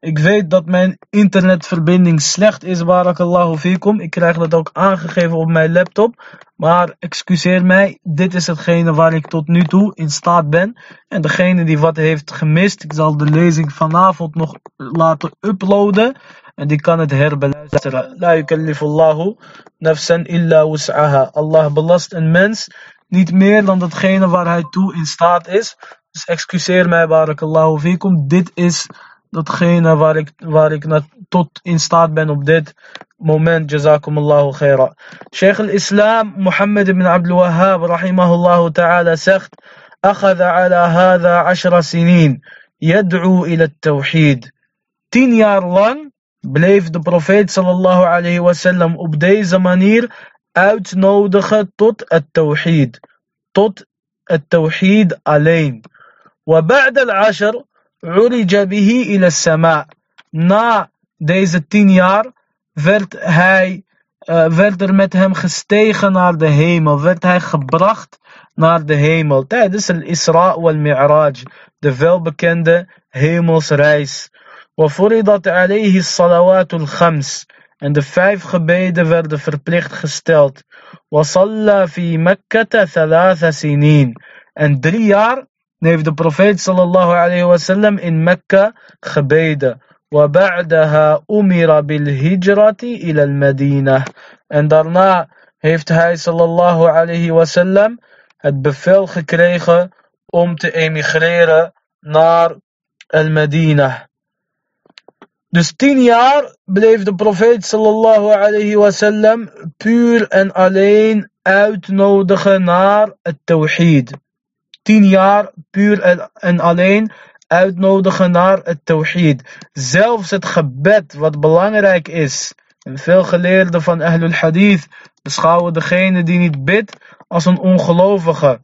Ik weet dat mijn internetverbinding slecht is, barakallahu fikum. Ik krijg dat ook aangegeven op mijn laptop. Maar excuseer mij, dit is hetgene waar ik tot nu toe in staat ben. En degene die wat heeft gemist, ik zal de lezing vanavond nog laten uploaden. En die kan het herbeluisteren. La yukallifullahu nafsan illa wus'aha. Allah belast een mens niet meer dan datgene waar hij toe in staat is. Dus excuseer mij, barakallahu fikum. Dit is datgene waar ik, waar ik naar, tot in staat ben op dit moment. Jazakumullahu khaira. Sheikh al-Islam Muhammad ibn Abdul Wahhab rahimahullahu ta'ala zegt أخذ على هذا عشر سنين يدعو إلى التوحيد Tien jaar lang bleef de profeet sallallahu alayhi wasallam op deze manier uitnodigen tot het tawhid. Tot het tawhid alleen. وبعد العشر عرج به إلى السماء. Na deze tien jaar werd, hij, uh, werd er met hem gestegen naar de hemel. Werd hij gebracht naar de hemel. Tijdens al-Isra wal-Mi'raj. De welbekende hemelsreis. وفرضت عليه الصلوات الخمس en de vijf gebeden werden verplicht gesteld. وصلى في مكة ثلاث سنين en drie jaar heeft de profeet sallallahu alayhi wasallam in Mekka gebeden. وبعدها أمر بالهجرة إلى المدينة en daarna heeft hij sallallahu alayhi wasallam het bevel gekregen om te emigreren naar al-Medina. Dus tien jaar bleef de profeet sallallahu alayhi wasallam puur en alleen uitnodigen naar het tawhid. Tien jaar puur en alleen uitnodigen naar het tawhid. Zelfs het gebed wat belangrijk is. En veel geleerden van Ahlul Hadith beschouwen degene die niet bidt als een ongelovige.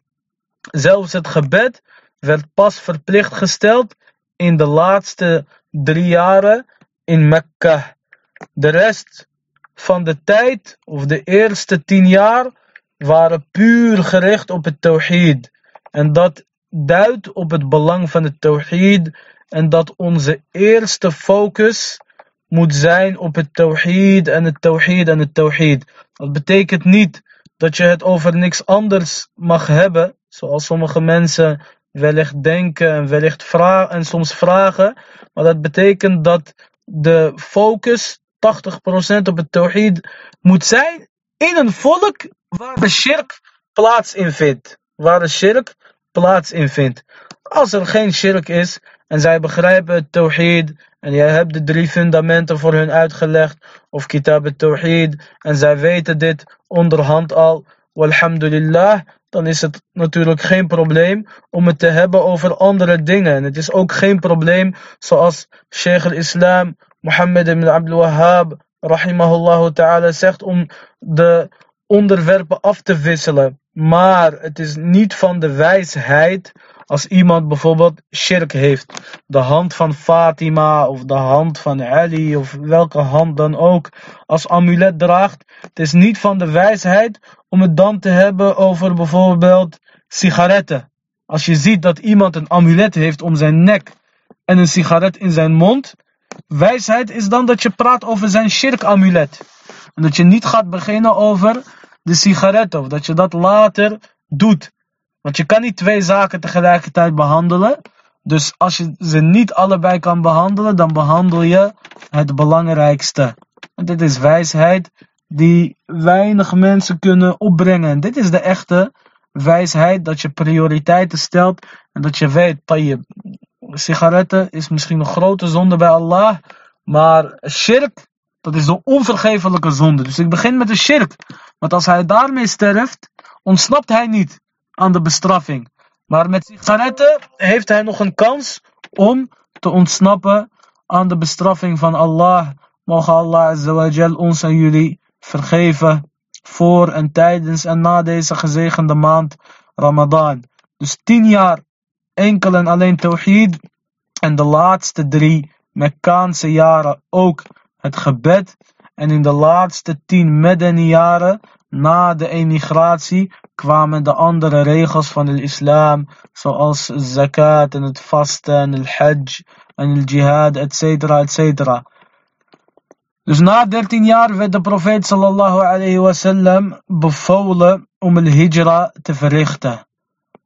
Zelfs het gebed werd pas verplicht gesteld in de laatste drie jaren in Mekka. De rest van de tijd, of de eerste tien jaar, waren puur gericht op het tawhid. En dat duidt op het belang van het tawhid en dat onze eerste focus moet zijn op het tawhid en het tawhid en het tawhid. Dat betekent niet dat je het over niks anders mag hebben, zoals sommige mensen wellicht denken en wellicht vragen en soms vragen. Maar dat betekent dat de focus 80% op het tawhid moet zijn in een volk waar de shirk plaats in. Waar de shirk plaats in vindt. Als er geen shirk is en zij begrijpen het tawhid en jij hebt de drie fundamenten voor hun uitgelegd of kitab het tawhid en zij weten dit onderhand al, walhamdulillah, dan is het natuurlijk geen probleem om het te hebben over andere dingen. En het is ook geen probleem zoals Sheikh al-Islam Mohammed ibn Abdul Wahhab rahimahullah ta'ala zegt om de onderwerpen af te wisselen. Maar het is niet van de wijsheid als iemand bijvoorbeeld shirk heeft. De hand van Fatima of de hand van Ali of welke hand dan ook als amulet draagt. Het is niet van de wijsheid om het dan te hebben over bijvoorbeeld sigaretten. Als je ziet dat iemand een amulet heeft om zijn nek en een sigaret in zijn mond. Wijsheid is dan dat je praat over zijn shirk-amulet. Dat je niet gaat beginnen over de sigaret of dat je dat later doet. Want je kan niet twee zaken tegelijkertijd behandelen. Dus als je ze niet allebei kan behandelen, dan behandel je het belangrijkste. En dit is wijsheid die weinig mensen kunnen opbrengen. En dit is de echte wijsheid, dat je prioriteiten stelt en dat je weet, je sigaretten is misschien een grote zonde bij Allah, maar shirk, dat is de onvergevelijke zonde. Dus ik begin met de shirk. Want als hij daarmee sterft, ontsnapt hij niet aan de bestraffing. Maar met sigaretten heeft hij nog een kans om te ontsnappen aan de bestraffing van Allah. Mogen Allah azawajal ons en jullie vergeven voor en tijdens en na deze gezegende maand. Ramadan. Dus tien jaar enkel en alleen Tawhid. En de laatste drie Mekkaanse jaren ook het gebed. En in de laatste tien jaren na de emigratie kwamen de andere regels van de islam, zoals zakat en het vasten en het hajj en het jihad, etc. Dus na 13 jaar werd de profeet sallallahu alayhi wasallam bevolen om een hijra te verrichten.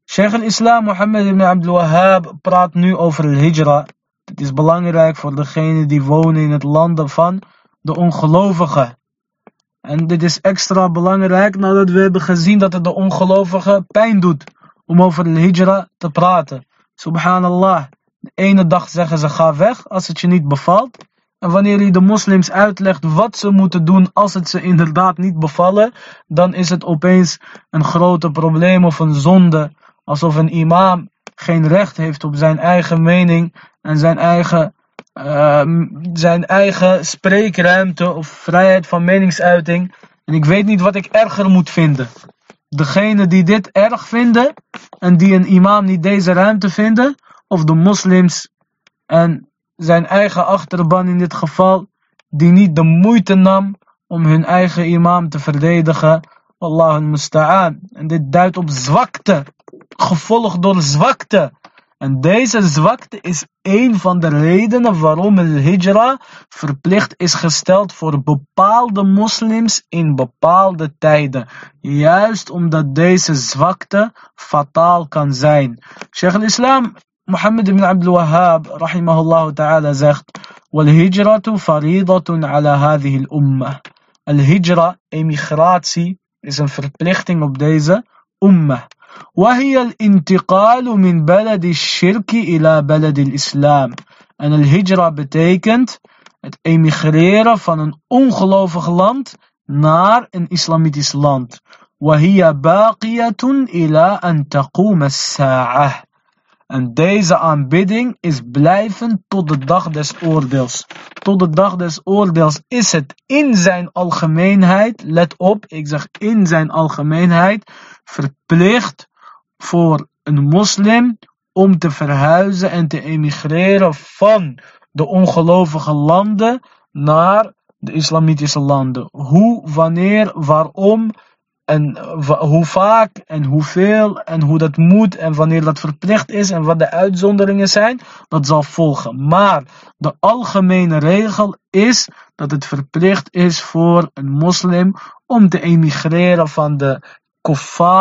Sheikh al-Islam Mohammed ibn Abdul Wahhab praat nu over de Het is belangrijk voor degenen die wonen in het landen van de ongelovigen. En dit is extra belangrijk nadat we hebben gezien dat het de ongelovigen pijn doet om over de hijra te praten. Subhanallah. De ene dag zeggen ze ga weg als het je niet bevalt. En wanneer je de moslims uitlegt wat ze moeten doen als het ze inderdaad niet bevallen, dan is het opeens een grote probleem of een zonde. Alsof een imam geen recht heeft op zijn eigen mening en zijn eigen, uh, zijn eigen spreekruimte of vrijheid van meningsuiting. En ik weet niet wat ik erger moet vinden. Degene die dit erg vinden en die een imam niet deze ruimte vinden, of de moslims en zijn eigen achterban in dit geval, die niet de moeite nam om hun eigen imam te verdedigen. Allah musta'an. En dit duidt op zwakte, gevolgd door zwakte. En deze zwakte is een van de redenen waarom het hijra verplicht is gesteld voor bepaalde moslims in bepaalde tijden. Juist omdat deze zwakte fataal kan zijn. Sheikh al-Islam Mohammed ibn Abdul Wahhab rahimahullah ta'ala zegt والهجرة فريضة على هذه الأمة الهجرة emigratie is een verplichting op deze ummah وهي الانتقال من بلد الشرك إلى بلد الإسلام en الهجرة betekent het emigreren van een ongelovig land naar een islamitisch land وهي باقية إلى أن تقوم الساعة En deze aanbidding is blijvend tot de dag des oordeels. Tot de dag des oordeels is het in zijn algemeenheid, let op, ik zeg in zijn algemeenheid, verplicht voor een moslim om te verhuizen en te emigreren van de ongelovige landen naar de islamitische landen. Hoe, wanneer, waarom en hoe vaak en hoeveel en hoe dat moet en wanneer dat verplicht is en wat de uitzonderingen zijn, dat zal volgen. Maar de algemene regel is dat het verplicht is voor een moslim om te emigreren van de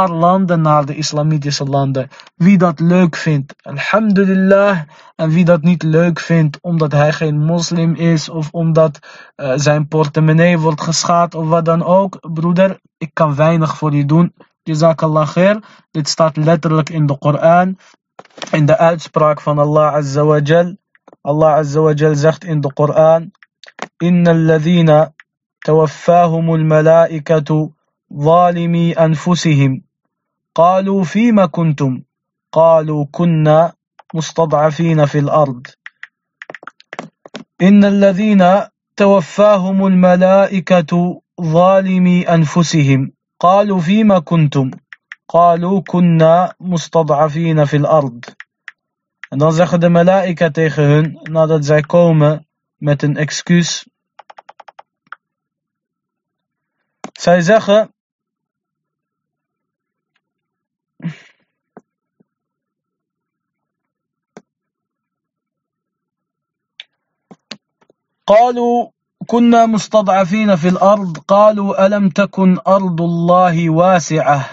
landen naar de islamitische landen. Wie dat leuk vindt, alhamdulillah. En wie dat niet leuk vindt omdat hij geen moslim is of omdat uh, zijn portemonnee wordt geschaad of wat dan ook. Broeder, ik kan weinig voor je doen. Jazakallah khair. Dit staat letterlijk in de Koran. In de uitspraak van Allah Azza wa Jal. Allah Azza wa Jal zegt in de Koran. Inna alladhina tawaffahumul malaikatu ظالمي أنفسهم. قالوا فيم كنتم؟ قالوا كنا مستضعفين في الأرض. إن الذين توفاهم الملائكة ظالمي أنفسهم. قالوا فيم كنتم؟ قالوا كنا مستضعفين في الأرض. En dan zeggen de malaika tegen hun, nadat zij komen met een excuus. Zij zeggen, قالوا كنا مستضعفين في الأرض. قالوا ألم تكن أرض الله واسعة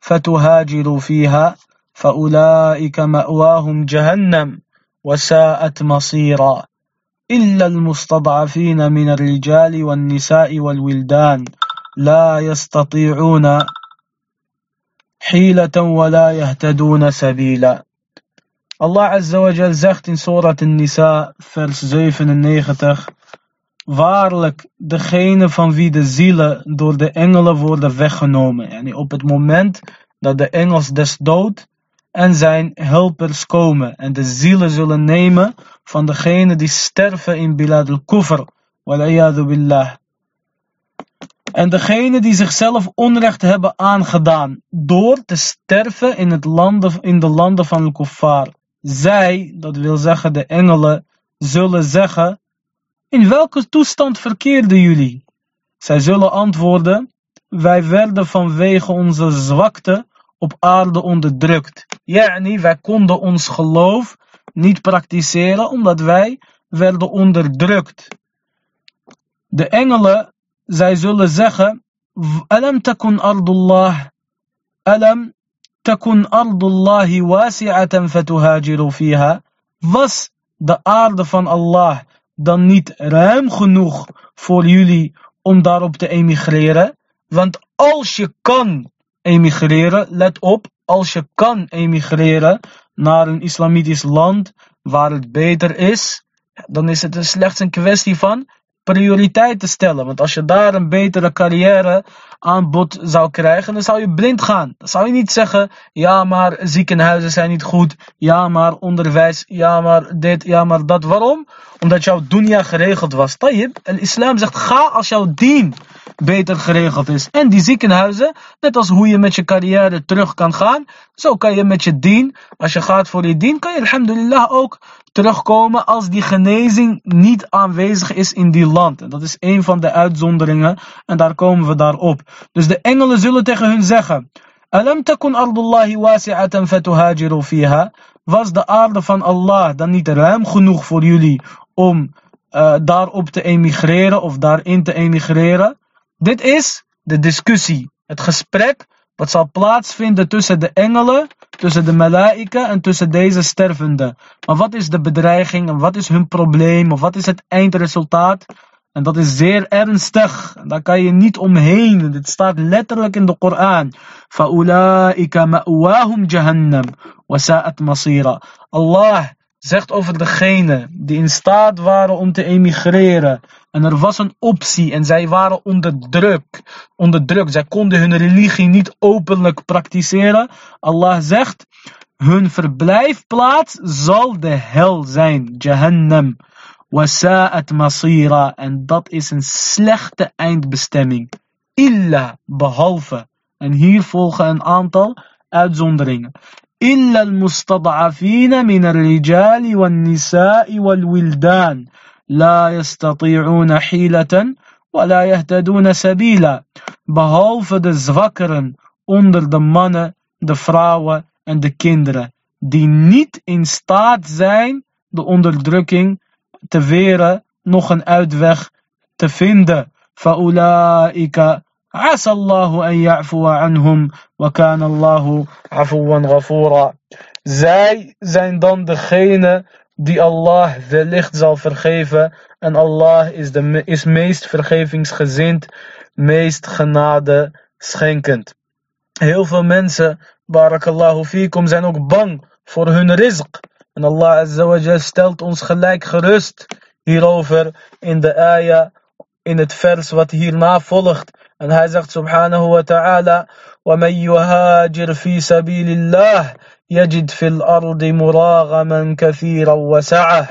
فتهاجروا فيها فأولئك مأواهم جهنم وساءت مصيرا. إلا المستضعفين من الرجال والنساء والولدان لا يستطيعون حيلة ولا يهتدون سبيلا. Azza wa Jal zegt in Surat An-Nisa, vers 97, Waarlijk, degene van wie de zielen door de engelen worden weggenomen. En op het moment dat de engels des dood en zijn helpers komen en de zielen zullen nemen van degene die sterven in Bilad al-Kufr. Billah. En degene die zichzelf onrecht hebben aangedaan door te sterven in, het landen, in de landen van de kuffar. Zij, dat wil zeggen de engelen, zullen zeggen, in welke toestand verkeerden jullie? Zij zullen antwoorden, wij werden vanwege onze zwakte op aarde onderdrukt. Yani, wij konden ons geloof niet praktiseren omdat wij werden onderdrukt. De engelen, zij zullen zeggen, Alam takun ardullah, Alam takun ardullahi wasi'atan fatuhajiru fiha. Was de aarde van Allah dan niet ruim genoeg voor jullie om daarop te emigreren? Want als je kan emigreren, let op, als je kan emigreren naar een islamitisch land waar het beter is, dan is het slechts een kwestie van prioriteiten stellen. Want als je daar een betere carrière aanbod zou krijgen, dan zou je blind gaan. Dan zou je niet zeggen, ja maar ziekenhuizen zijn niet goed, ja maar onderwijs, ja maar dit, ja maar dat. Waarom? Omdat jouw dunya geregeld was. Tayyip, en islam zegt, ga als jouw dien beter geregeld is. En die ziekenhuizen, net als hoe je met je carrière terug kan gaan, zo kan je met je dien, als je gaat voor je dien, kan je alhamdulillah ook terugkomen als die genezing niet aanwezig is in die land. En dat is een van de uitzonderingen en daar komen we daarop. Dus de engelen zullen tegen hun zeggen, Alam takun fiha. Was de aarde van Allah dan niet ruim genoeg voor jullie om uh, daarop te emigreren of daarin te emigreren? Dit is de discussie, het gesprek wat zal plaatsvinden tussen de engelen, tussen de malaika en tussen deze stervenden. Maar wat is de bedreiging en wat is hun probleem of wat is het eindresultaat? En dat is zeer ernstig. Daar kan je niet omheen. Dit staat letterlijk in de Koran. فَأُولَٰئِكَ مَأْوَاهُمْ جَهَنَّمْ وَسَاءَتْ مَصِيرًا Allah zegt over degene die in staat waren om te emigreren. En er was een optie en zij waren onder druk. Onder druk. Zij konden hun religie niet openlijk praktiseren. Allah zegt, hun verblijfplaats zal de hel zijn. Jahannam. Wasa'at masira. En dat is een slechte eindbestemming. Illa, behalve. En hier volgen een aantal uitzonderingen. إلا المستضعفين من الرجال والنساء والولدان لا يستطيعون حيلة ولا يهتدون سبيلا behalve de zwakkeren onder de mannen, de vrouwen en de kinderen, die niet in staat zijn de onderdrukking te weren, nog een uitweg te vinden. فَأُولَٰئِكَ عسى الله أن يعفو عنهم وكان الله عفوا غفورا Zij zijn dan degene die Allah wellicht zal vergeven. En Allah is, de, is meest vergevingsgezind, meest genade schenkend. Heel veel mensen, barakallahu fikum, zijn ook bang voor hun rizq. En Allah azawajal stelt ons gelijk gerust hierover in de ayah, in het vers wat hierna volgt. Subhanahu wa ta'ala, وَمَنْ يُهَاجِرْ فِي سَبِيلِ اللَّهِ يجد في الأرض مراغما كثيرا وسعة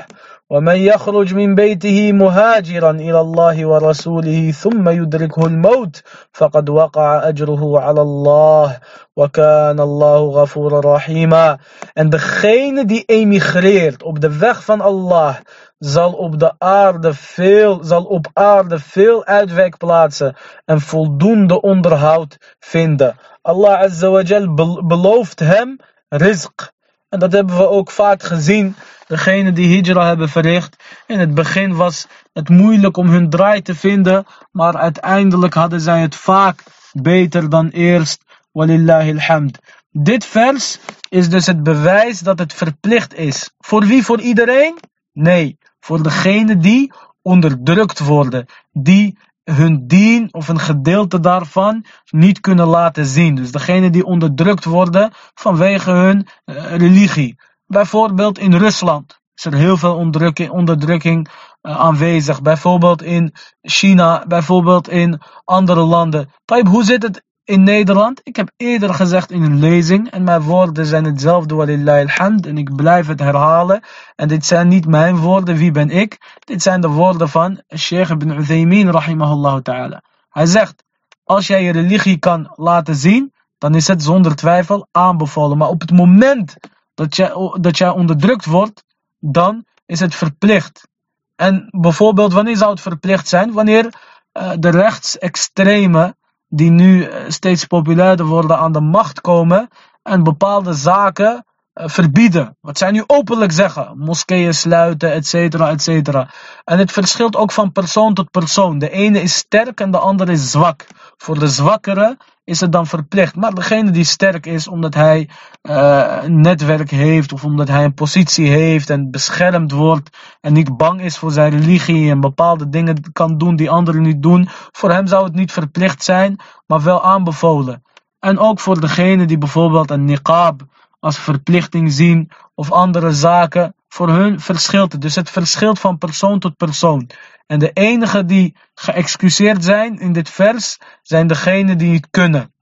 ومن يخرج من بيته مهاجرا إلى الله ورسوله ثم يدركه الموت فقد وقع أجره على الله وكان الله غفورا رحيما. En degene die emigreert op de weg van Allah zal op de aarde veel, zal op aarde veel uitwijkplaatsen en voldoende onderhoud vinden. Allah Azza wa Jal belooft hem rizq. En dat hebben we ook vaak gezien. Degene die hijra hebben verricht. In het begin was het moeilijk om hun draai te vinden. Maar uiteindelijk hadden zij het vaak beter dan eerst. Walillahi alhamd. Dit vers is dus het bewijs dat het verplicht is. Voor wie? Voor iedereen? Nee. Voor degene die onderdrukt worden. Die hun dien of een gedeelte daarvan niet kunnen laten zien. Dus degene die onderdrukt worden vanwege hun uh, religie. Bijvoorbeeld in Rusland is er heel veel onderdrukking, onderdrukking uh, aanwezig. Bijvoorbeeld in China, bijvoorbeeld in andere landen. Taib, hoe zit het in Nederland. Ik heb eerder gezegd in een lezing, en mijn woorden zijn hetzelfde, walillahi alhamd, en ik blijf het herhalen. En dit zijn niet mijn woorden, wie ben ik? Dit zijn de woorden van Sheikh ibn Uthaymin, rahimahullah ta'ala. Hij zegt, als jij je religie kan laten zien, dan is het zonder twijfel aanbevolen. Maar op het moment dat jij, dat jij onderdrukt wordt, dan is het verplicht. En bijvoorbeeld, wanneer zou het verplicht zijn? Wanneer uh, de rechtsextremen, die nu uh, steeds populairder worden, aan de macht komen en bepaalde zaken verbieden. Wat zij nu openlijk zeggen. Moskeeën sluiten, et cetera, et cetera. En het verschilt ook van persoon tot persoon. De ene is sterk en de andere is zwak. Voor de zwakkere is het dan verplicht. Maar degene die sterk is omdat hij uh, een netwerk heeft of omdat hij een positie heeft en beschermd wordt en niet bang is voor zijn religie en bepaalde dingen kan doen die anderen niet doen, voor hem zou het niet verplicht zijn, maar wel aanbevolen. En ook voor degene die bijvoorbeeld een niqab als verplichting zien of andere zaken, voor hun verschilt. Dus het verschilt van persoon tot persoon. En de enigen die geëxcuseerd zijn in dit vers, zijn degenen die het kunnen.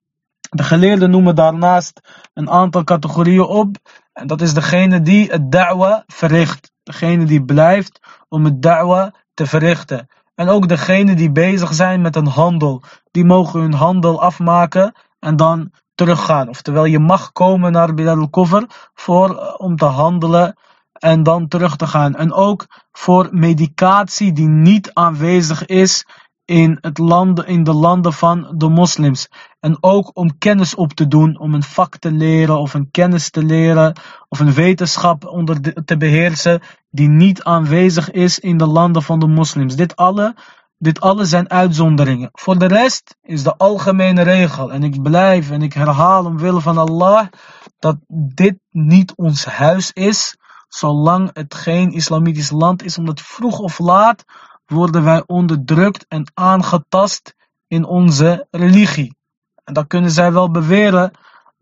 De geleerden noemen daarnaast een aantal categorieën op. En dat is degene die het da'wa verricht. Degene die blijft om het da'wa te verrichten. En ook degene die bezig zijn met een handel. Die mogen hun handel afmaken en dan teruggaan. Oftewel, je mag komen naar Bilal al-Koffer voor, eh, om te handelen en dan terug te gaan. En ook voor medicatie die niet aanwezig is in, het land, in de landen van de moslims. En ook om kennis op te doen, om een vak te leren of een kennis te leren of een wetenschap onder te beheersen die niet aanwezig is in de landen van de moslims. Dit alle, dit alle zijn uitzonderingen. Voor de rest is de algemene regel, en ik blijf en ik herhaal omwille van Allah, dat dit niet ons huis is, zolang het geen islamitisch land is, omdat vroeg of laat worden wij onderdrukt en aangetast in onze religie. En dan kunnen zij wel beweren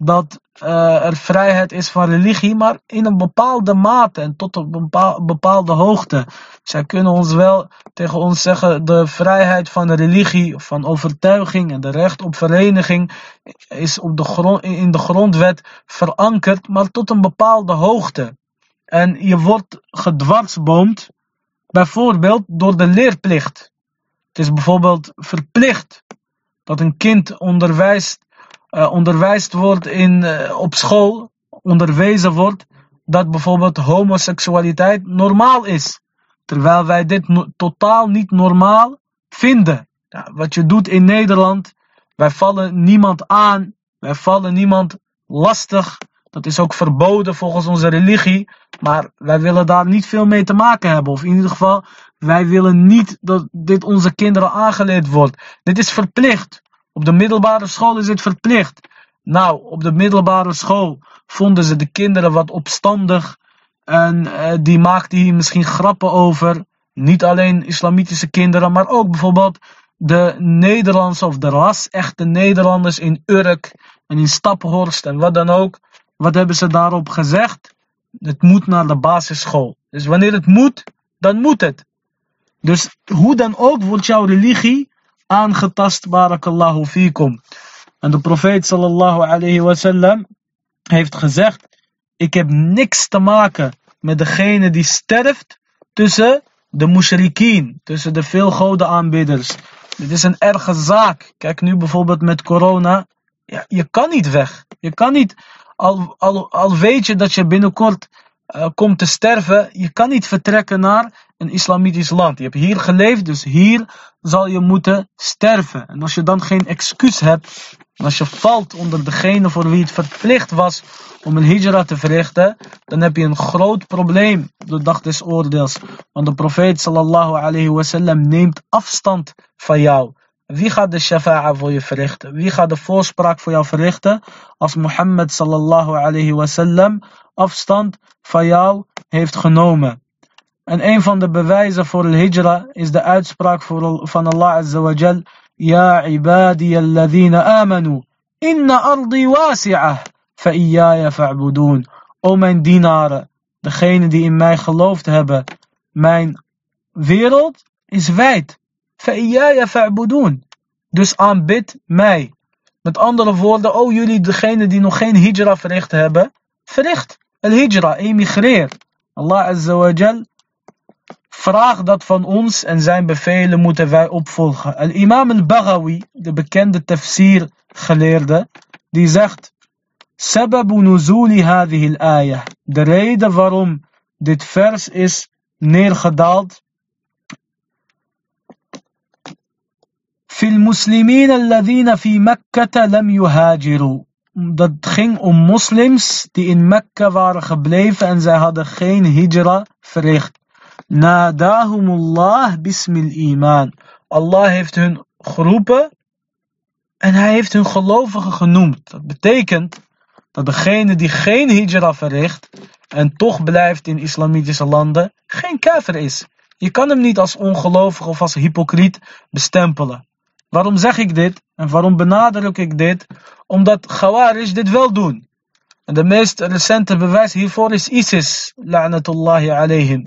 dat uh, er vrijheid is van religie, maar in een bepaalde mate en tot een bepaalde hoogte. Zij kunnen ons wel tegen ons zeggen, de vrijheid van religie, van overtuiging en de recht op vereniging is op de in de grondwet verankerd, maar tot een bepaalde hoogte. En je wordt gedwarsboomd, bijvoorbeeld door de leerplicht. Het is bijvoorbeeld verplicht dat een kind onderwijst, uh, onderwijst wordt in, uh, op school, onderwezen wordt, dat bijvoorbeeld homoseksualiteit normaal is. Terwijl wij dit totaal niet normaal vinden. Wat je doet in Nederland, wij vallen niemand aan, wij vallen niemand lastig. Dat is ook verboden volgens onze religie. Maar wij willen daar niet veel mee te maken hebben. Of in ieder geval, wij willen niet dat dit onze kinderen aangeleerd wordt. Dit is verplicht. Op de middelbare school is dit verplicht. Nou, op de middelbare school vonden ze de kinderen wat opstandig. En uh, die maakten hier misschien grappen over. Niet alleen islamitische kinderen, maar ook bijvoorbeeld de Nederlandse of de ras-echte Nederlanders in Urk en in Staphorst en wat dan ook. Wat hebben ze daarop gezegd? Het moet naar de basisschool. Dus wanneer het moet, dan moet het. Dus hoe dan ook wordt jouw religie aangetast, barakallahu fikum. En de profeet sallallahu alayhi wasallam heeft gezegd, ik heb niks te maken met degene die sterft tussen de mushrikeen, tussen de veelgoden aanbidders. Dit is een erge zaak. Kijk nu bijvoorbeeld met corona. Ja, je kan niet weg. Je kan niet al, al, al weet je dat je binnenkort komt te sterven, je kan niet vertrekken naar een islamitisch land. Je hebt hier geleefd, dus hier zal je moeten sterven. En als je dan geen excuus hebt, en als je valt onder degene voor wie het verplicht was om een hijra te verrichten, dan heb je een groot probleem de dag des oordeels. Want de profeet sallallahu alayhi wasallam neemt afstand van jou. Wie gaat de shafa'a voor je verrichten? Wie gaat de voorspraak voor jou verrichten? Als Mohammed sallallahu alayhi wasallam afstand van jou heeft genomen. En een van de bewijzen voor de hijra is de uitspraak van Allah azza wa jal. Ja ibadi alladhina amanu. Inna ardi wasi'ah. Fa'iyaya fa'budun. O mijn dienaren, degenen die in mij geloofd hebben. Mijn wereld is wijd. فَإِيَّايَ فَاعْبُدُونَ Dus aanbid mij. Met andere woorden, oh jullie degene die nog geen hijra verricht hebben, verricht al-hijra, emigreer. Allah Azza wa Jal vraagt dat van ons en zijn bevelen moeten wij opvolgen. Al-imam al-Baghawi, de bekende tafsir geleerde, die zegt سبب نزول هذه الآية de reden waarom dit vers is neergedaald في المسلمين الذين في مكة لم يهاجروا dat ging om moslims die in Mekka waren gebleven en zij hadden geen hijra verricht. Nadahumullah bismil iman. Allah heeft hun geroepen en hij heeft hun gelovigen genoemd. Dat betekent dat degene die geen hijra verricht en toch blijft in islamitische landen, geen kafir is. Je kan hem niet als ongelovig of als hypocriet bestempelen. Waarom zeg ik dit en waarom benadruk ik dit? Omdat Khawarij dit wel doen. En de meest recente bewijs hiervoor is ISIS, la'natullahi alayhim.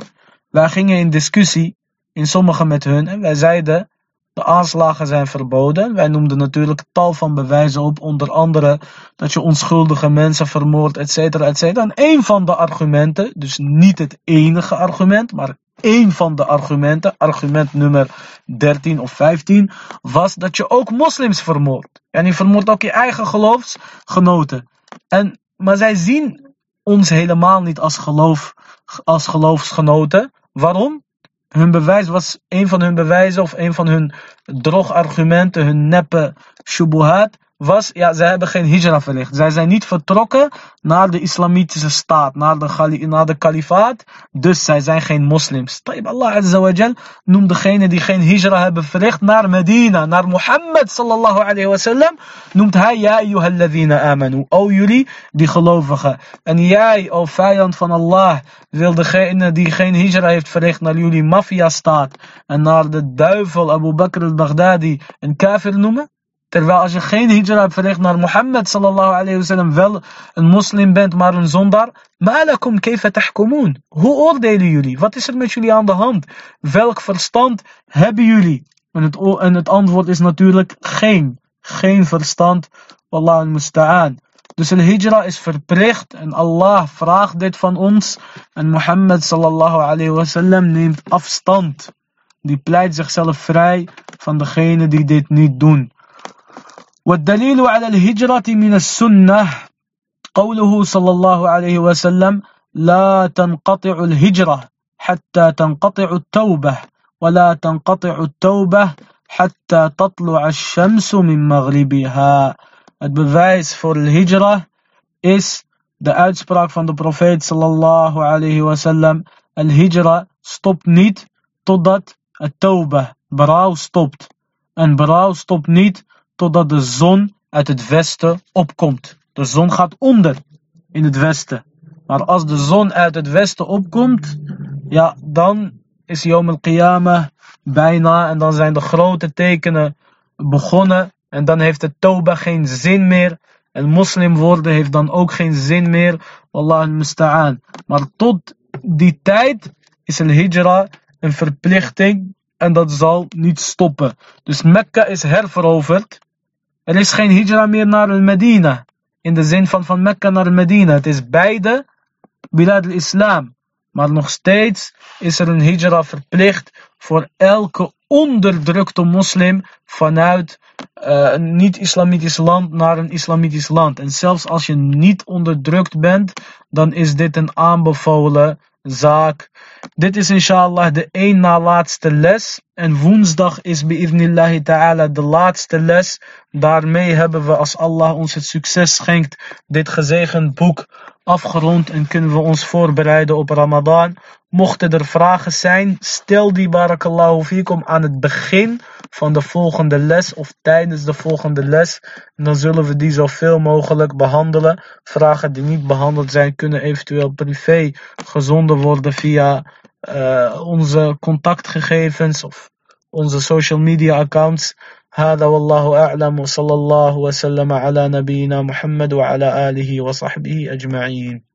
Wij gingen in discussie, in sommigen met hun, en wij zeiden de aanslagen zijn verboden. Wij noemden natuurlijk tal van bewijzen op, onder andere dat je onschuldige mensen vermoordt, etc. etc. En een van de argumenten, dus niet het enige argument, maar één van de argumenten, argument nummer 13 of 15, was dat je ook moslims vermoordt. En je vermoordt ook je eigen geloofsgenoten. En, maar zij zien ons helemaal niet als, geloof, als geloofsgenoten. Waarom? hun bewijs was een van hun bewijzen of een van hun drogargumenten, hun neppe shubuhat, was, ja, zij hebben geen hijra verricht. Zij zijn niet vertrokken naar de islamitische staat, naar de, naar de kalifaat, dus zij zijn geen moslims. Taib Allah Azza wa Jal noemt degene die geen hijra hebben verricht naar Medina, naar Mohammed sallallahu alayhi wa sallam, noemt hij, ja ayyuhalladhina amanu, o jullie die gelovigen. En jij, o vijand van Allah, wil degene die geen hijra heeft verricht naar jullie maffia staat en naar de duivel Abu Bakr al-Baghdadi een kafir noemen? Terwijl als je geen hijra hebt verricht naar Mohammed sallallahu alayhi wasallam, wel een moslim bent, maar een zondaar. Ma'alakum kayfa. Hoe oordelen jullie? Wat is er met jullie aan de hand? Welk verstand hebben jullie? En het, en het antwoord is natuurlijk geen. Geen verstand. Wallah musta'an. Dus een hijra is verplicht en Allah vraagt dit van ons. En Mohammed sallallahu alayhi wasallam neemt afstand. Die pleit zichzelf vrij van degene die dit niet doen. والدليل على الهجرة من السنة قوله صلى الله عليه وسلم لا تنقطع الهجرة حتى تنقطع التوبة ولا تنقطع التوبة حتى تطلع الشمس من مغربها. Advice for الهجرة is the outspraak from the Prophet صلى الله عليه وسلم. الهجرة stop need to that التوبة. براو stopped. And براو stopped niet totdat de zon uit het westen opkomt. De zon gaat onder in het westen. Maar als de zon uit het westen opkomt, ja, dan is Yom al-Qiyamah bijna en dan zijn de grote tekenen begonnen en dan heeft de Toba geen zin meer. En moslim worden heeft dan ook geen zin meer. Wallah musta'an. Maar tot die tijd is een hijra een verplichting en dat zal niet stoppen. Dus Mekka is herveroverd. Er is geen hijra meer naar Medina. In de zin van van Mekka naar Medina. Het is beide Bilad al-Islam. Maar nog steeds is er een hijra verplicht voor elke onderdrukte moslim vanuit uh, een niet-islamitisch land naar een islamitisch land. En zelfs als je niet onderdrukt bent, dan is dit een aanbevolen zaak. Dit is inshallah de één na laatste les. En woensdag is bi'idnillahi ta'ala de laatste les. Daarmee hebben we, als Allah ons het succes schenkt, dit gezegend boek afgerond en kunnen we ons voorbereiden op Ramadan. Mochten er vragen zijn, stel die barakallahu fikum aan het begin van de volgende les of tijdens de volgende les. En dan zullen we die zoveel mogelijk behandelen. Vragen die niet behandeld zijn kunnen eventueel privé gezonden worden via onze contactgegevens of onze social media accounts. هذا والله أعلم وصلى الله وسلم على نبينا محمد وعلى آله وصحبه أجمعين